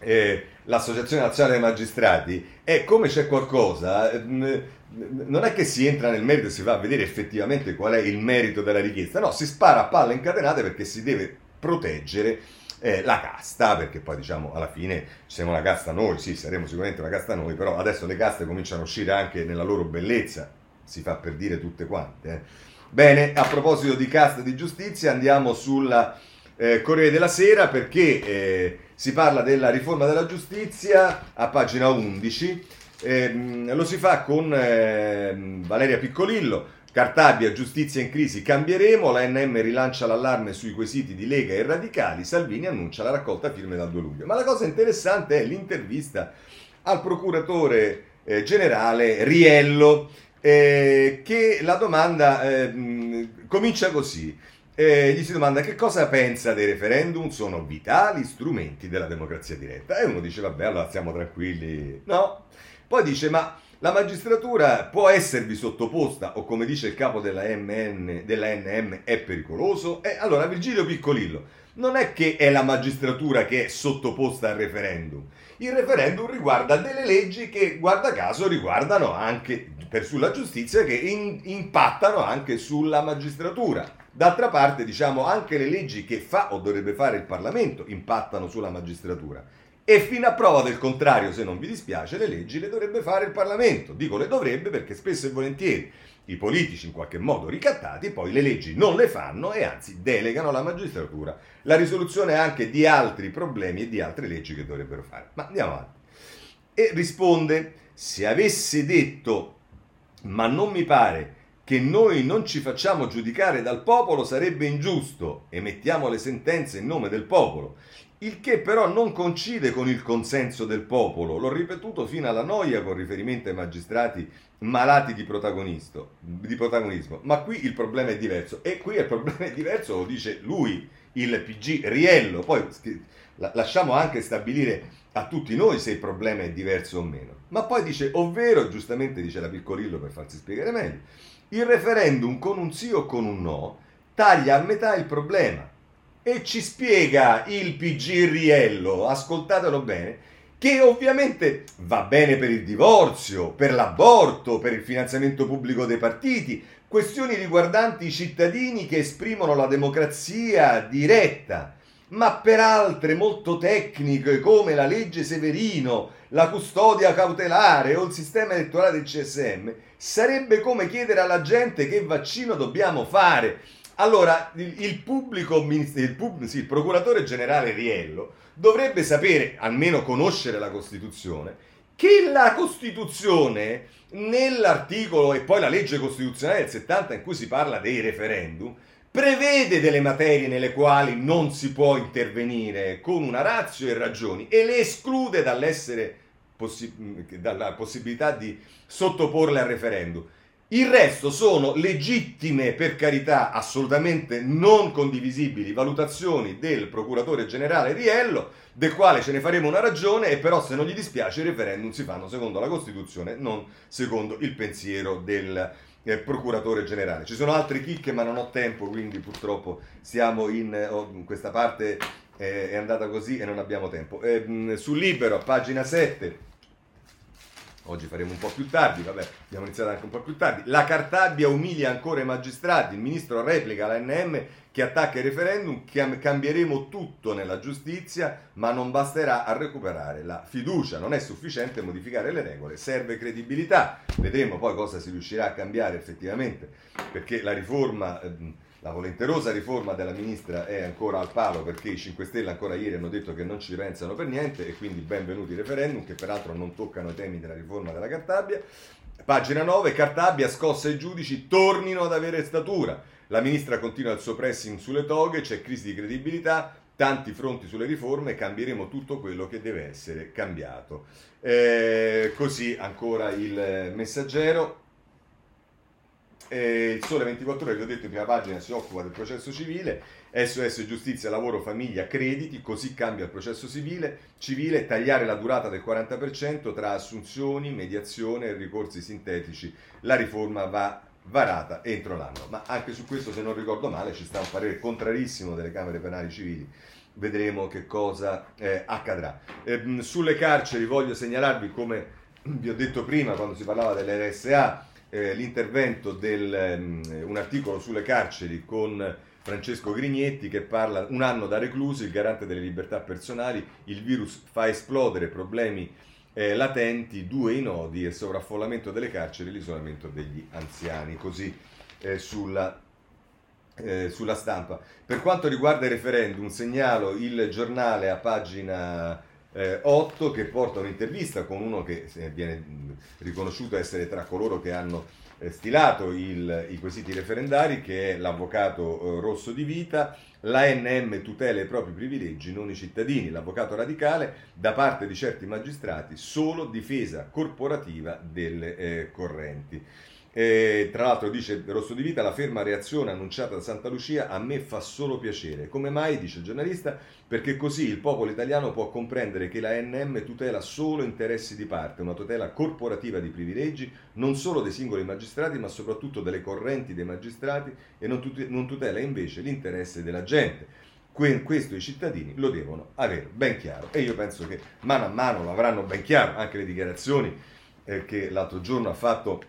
eh, l'Associazione Nazionale dei Magistrati, è come c'è qualcosa, eh, non è che si entra nel merito e si va a vedere effettivamente qual è il merito della richiesta, no, si spara a palle incatenate perché si deve proteggere eh, la casta, perché poi diciamo alla fine siamo una casta noi, sì, saremo sicuramente una casta noi, però adesso le caste cominciano a uscire anche nella loro bellezza, si fa per dire tutte quante. Eh. Bene, a proposito di casta di giustizia, andiamo sulla eh, Corriere della Sera perché... Eh, si parla della riforma della giustizia a pagina 11, ehm, lo si fa con eh, Valeria Piccolillo, Cartabia, giustizia in crisi, cambieremo, la NM rilancia l'allarme sui quesiti di Lega e Radicali, Salvini annuncia la raccolta firme dal 2 luglio. Ma la cosa interessante è l'intervista al procuratore eh, generale Riello, eh, che la domanda eh, comincia così. Eh, gli si domanda che cosa pensa dei referendum? Sono vitali strumenti della democrazia diretta? E uno dice vabbè allora stiamo tranquilli. No. Poi dice ma la magistratura può esservi sottoposta, o come dice il capo della, MN, della NM, è pericoloso? E allora Virgilio Piccolillo, non è che è la magistratura che è sottoposta al referendum. Il referendum riguarda delle leggi che, guarda caso, riguardano anche per sulla giustizia, che in, impattano anche sulla magistratura. D'altra parte, diciamo, anche le leggi che fa o dovrebbe fare il Parlamento impattano sulla magistratura. E fino a prova del contrario, se non vi dispiace, le leggi le dovrebbe fare il Parlamento. Dico le dovrebbe perché spesso e volentieri i politici in qualche modo ricattati poi le leggi non le fanno e anzi delegano alla magistratura la risoluzione anche di altri problemi e di altre leggi che dovrebbero fare. Ma andiamo avanti. E risponde, se avesse detto, ma non mi pare che noi non ci facciamo giudicare dal popolo sarebbe ingiusto e mettiamo le sentenze in nome del popolo il che però non coincide con il consenso del popolo. L'ho ripetuto fino alla noia con riferimento ai magistrati malati di, di protagonismo, ma qui il problema è diverso. E qui il problema è diverso, lo dice lui, il PG Riello, poi lasciamo anche stabilire a tutti noi se il problema è diverso o meno, ma poi dice, ovvero, giustamente dice la Piccolillo per farsi spiegare meglio, il referendum con un sì o con un no taglia a metà il problema e ci spiega il PG Riello, ascoltatelo bene, che ovviamente va bene per il divorzio, per l'aborto, per il finanziamento pubblico dei partiti, questioni riguardanti i cittadini che esprimono la democrazia diretta, ma per altre molto tecniche come la legge Severino, la custodia cautelare o il sistema elettorale del CSM, sarebbe come chiedere alla gente che vaccino dobbiamo fare. Allora, il, il pubblico, il, pub, sì, il procuratore generale Riello dovrebbe sapere, almeno conoscere la Costituzione, che la Costituzione, nell'articolo e poi la legge costituzionale del 70 in cui si parla dei referendum, prevede delle materie nelle quali non si può intervenire con una razio e ragioni e le esclude dall'essere possi- dalla possibilità di sottoporle al referendum. Il resto sono legittime, per carità, assolutamente non condivisibili valutazioni del procuratore generale Riello, del quale ce ne faremo una ragione, e però se non gli dispiace i referendum si fanno secondo la Costituzione, non secondo il pensiero del eh, procuratore generale. Ci sono altre chicche, ma non ho tempo, quindi purtroppo siamo in, oh, in questa parte eh, è andata così e non abbiamo tempo. Eh, sul libero, pagina 7 Oggi faremo un po' più tardi, vabbè, abbiamo iniziato anche un po' più tardi. La Cartabia umilia ancora i magistrati, il ministro replica la NM che attacca il referendum, cambieremo tutto nella giustizia, ma non basterà a recuperare la fiducia, non è sufficiente modificare le regole, serve credibilità. Vedremo poi cosa si riuscirà a cambiare effettivamente, perché la riforma... La volenterosa riforma della ministra è ancora al palo perché i 5 Stelle ancora ieri hanno detto che non ci pensano per niente e quindi benvenuti i referendum che peraltro non toccano i temi della riforma della Cartabia. Pagina 9, Cartabia scossa i giudici tornino ad avere statura. La ministra continua il suo pressing sulle toghe, c'è crisi di credibilità, tanti fronti sulle riforme, cambieremo tutto quello che deve essere cambiato. Eh, così ancora il messaggero. Eh, il Sole 24 Ore, vi ho detto in prima pagina, si occupa del processo civile, SOS Giustizia, Lavoro, Famiglia, Crediti, così cambia il processo civile, civile, tagliare la durata del 40% tra assunzioni, mediazione e ricorsi sintetici. La riforma va varata entro l'anno. Ma anche su questo, se non ricordo male, ci sta un parere contrarissimo delle Camere Penali Civili. Vedremo che cosa eh, accadrà. Eh, sulle carceri voglio segnalarvi, come vi ho detto prima quando si parlava delle RSA, eh, l'intervento di um, un articolo sulle carceri con Francesco Grignetti che parla un anno da reclusi, il garante delle libertà personali, il virus fa esplodere problemi eh, latenti, due i nodi, il sovraffollamento delle carceri e l'isolamento degli anziani, così eh, sulla eh, sulla stampa. Per quanto riguarda il referendum, segnalo il giornale a pagina eh, 8 che porta un'intervista con uno che viene riconosciuto essere tra coloro che hanno eh, stilato il, i quesiti referendari, che è l'avvocato eh, Rosso di Vita. L'ANM tutela i propri privilegi, non i cittadini. L'avvocato radicale, da parte di certi magistrati, solo difesa corporativa delle eh, correnti. E, tra l'altro dice Rosso di Vita, la ferma reazione annunciata da Santa Lucia a me fa solo piacere. Come mai, dice il giornalista, perché così il popolo italiano può comprendere che la NM tutela solo interessi di parte, una tutela corporativa di privilegi, non solo dei singoli magistrati, ma soprattutto delle correnti dei magistrati e non, tut- non tutela invece l'interesse della gente. Que- questo i cittadini lo devono avere ben chiaro e io penso che mano a mano lo avranno ben chiaro anche le dichiarazioni eh, che l'altro giorno ha fatto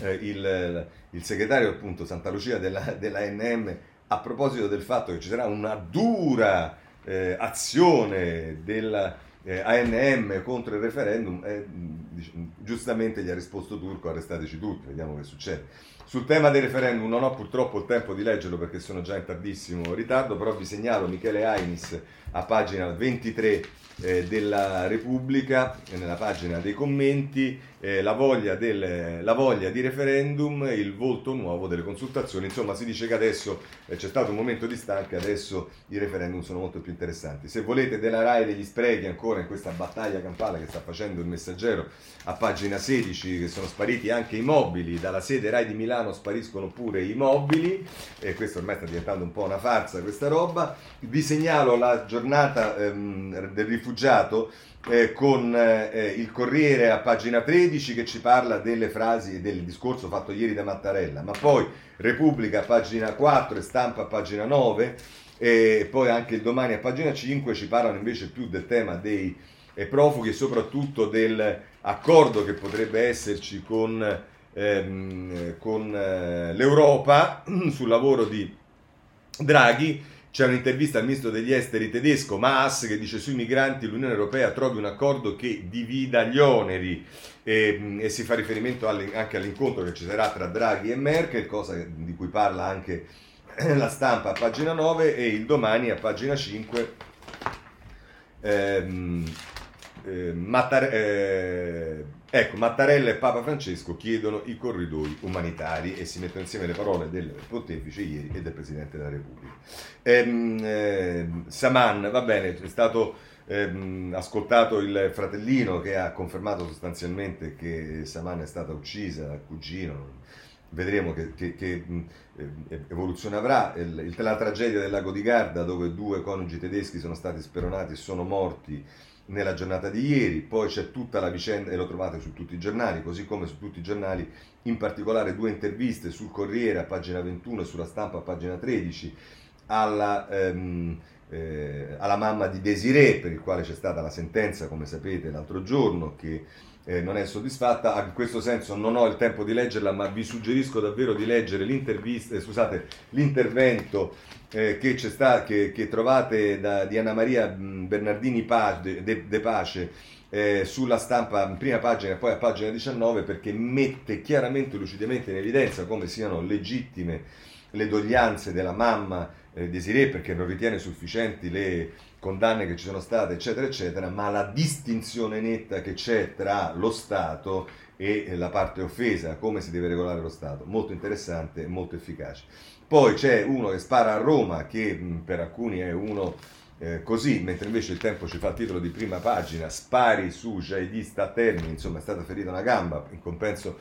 eh, il, il, segretario appunto Santa Lucia della, della, NM a proposito del fatto che ci sarà una dura eh, azione della eh, contro il referendum, eh, giustamente gli ha risposto Turco arrestateci tutti, vediamo che succede. Sul tema del referendum non ho purtroppo il tempo di leggerlo perché sono già in tardissimo ritardo, però vi segnalo Michele Ainis a pagina 23 eh, della Repubblica, nella pagina dei commenti, eh, la, voglia del, la, voglia di referendum, il volto nuovo delle consultazioni. Insomma, si dice che adesso eh, c'è stato un momento di stanca, adesso i referendum sono molto più interessanti. Se volete della RAI degli sprechi ancora in questa battaglia campale che sta facendo il messaggero, a pagina 16 che sono spariti anche i mobili, dalla sede RAI di Milano spariscono pure i mobili, e questo ormai sta diventando un po' una farsa questa roba. Vi segnalo la giornata ehm, del rifugiato eh, con eh, il Corriere a pagina 13 che ci parla delle frasi e del discorso fatto ieri da Mattarella, ma poi Repubblica a pagina 4 e Stampa a pagina 9 e poi anche il domani a pagina 5 ci parlano invece più del tema dei eh, profughi e soprattutto dell'accordo che potrebbe esserci con, ehm, con eh, l'Europa sul lavoro di Draghi c'è un'intervista al ministro degli esteri tedesco Maas che dice sui migranti l'Unione Europea trovi un accordo che divida gli oneri e, e si fa riferimento alle, anche all'incontro che ci sarà tra Draghi e Merkel, cosa di cui parla anche la stampa a pagina 9 e il domani a pagina 5. Ehm, eh, Mattar- eh, ecco, Mattarella e Papa Francesco chiedono i corridoi umanitari e si mettono insieme le parole del pontefice ieri e del Presidente della Repubblica. Ehm, eh, Saman, va bene, è stato ehm, ascoltato il fratellino che ha confermato sostanzialmente che Saman è stata uccisa dal cugino. Vedremo che, che, che eh, evoluzione avrà. Il, la tragedia del lago di Garda, dove due coniugi tedeschi sono stati speronati e sono morti nella giornata di ieri, poi c'è tutta la vicenda e lo trovate su tutti i giornali, così come su tutti i giornali, in particolare due interviste sul Corriere a pagina 21 e sulla stampa a pagina 13 alla, ehm, eh, alla mamma di Desiree, per il quale c'è stata la sentenza, come sapete, l'altro giorno, che eh, non è soddisfatta. In questo senso non ho il tempo di leggerla, ma vi suggerisco davvero di leggere eh, scusate, l'intervento eh, che, sta, che, che, trovate da, di Anna Maria Bernardini De, De, De Pace eh, sulla stampa prima pagina e poi a pagina 19 perché mette chiaramente e lucidamente in evidenza come siano legittime le doglianze della mamma eh, Desiree perché non ritiene sufficienti le condanne che ci sono state, eccetera, eccetera, ma la distinzione netta che c'è tra lo Stato e la parte offesa, come si deve regolare lo Stato. Molto interessante e molto efficace. Poi c'è uno che spara a Roma, che mh, per alcuni è uno eh, così, mentre invece il tempo ci fa il titolo di prima pagina, spari su jihadista a Termini, insomma è stata ferita una gamba, in compenso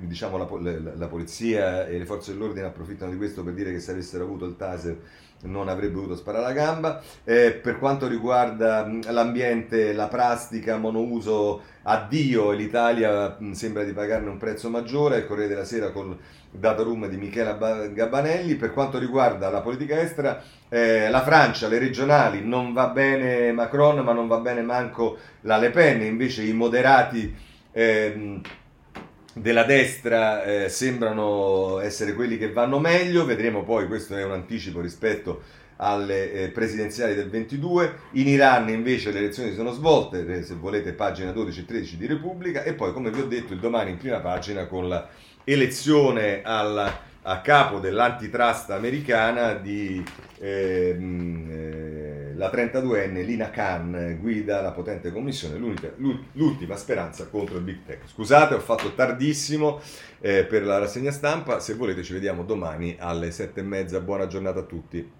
diciamo la, la, la, polizia e le forze dell'ordine approfittano di questo per dire che se avessero avuto il taser non avrebbe dovuto sparare la gamba. Eh, per quanto riguarda l'ambiente, la plastica monouso addio l'Italia sembra di pagarne un prezzo maggiore, il Corriere della Sera col data room di Michela Gabbanelli. Per quanto riguarda la politica estera, eh, la Francia, le regionali, non va bene Macron, ma non va bene manco la Le Pen, invece i moderati... Eh, della destra eh, sembrano essere quelli che vanno meglio, vedremo poi, questo è un anticipo rispetto alle eh, presidenziali del 22, in Iran invece le elezioni si sono svolte, eh, se volete pagina 12 e 13 di Repubblica, e poi come vi ho detto il domani in prima pagina con la elezione a capo dell'antitrust americana di ehm, eh, la 32enne Lina Khan guida la potente commissione, l'ultima speranza contro il Big Tech. Scusate, ho fatto tardissimo eh, per la rassegna stampa, se volete ci vediamo domani alle sette e mezza, buona giornata a tutti.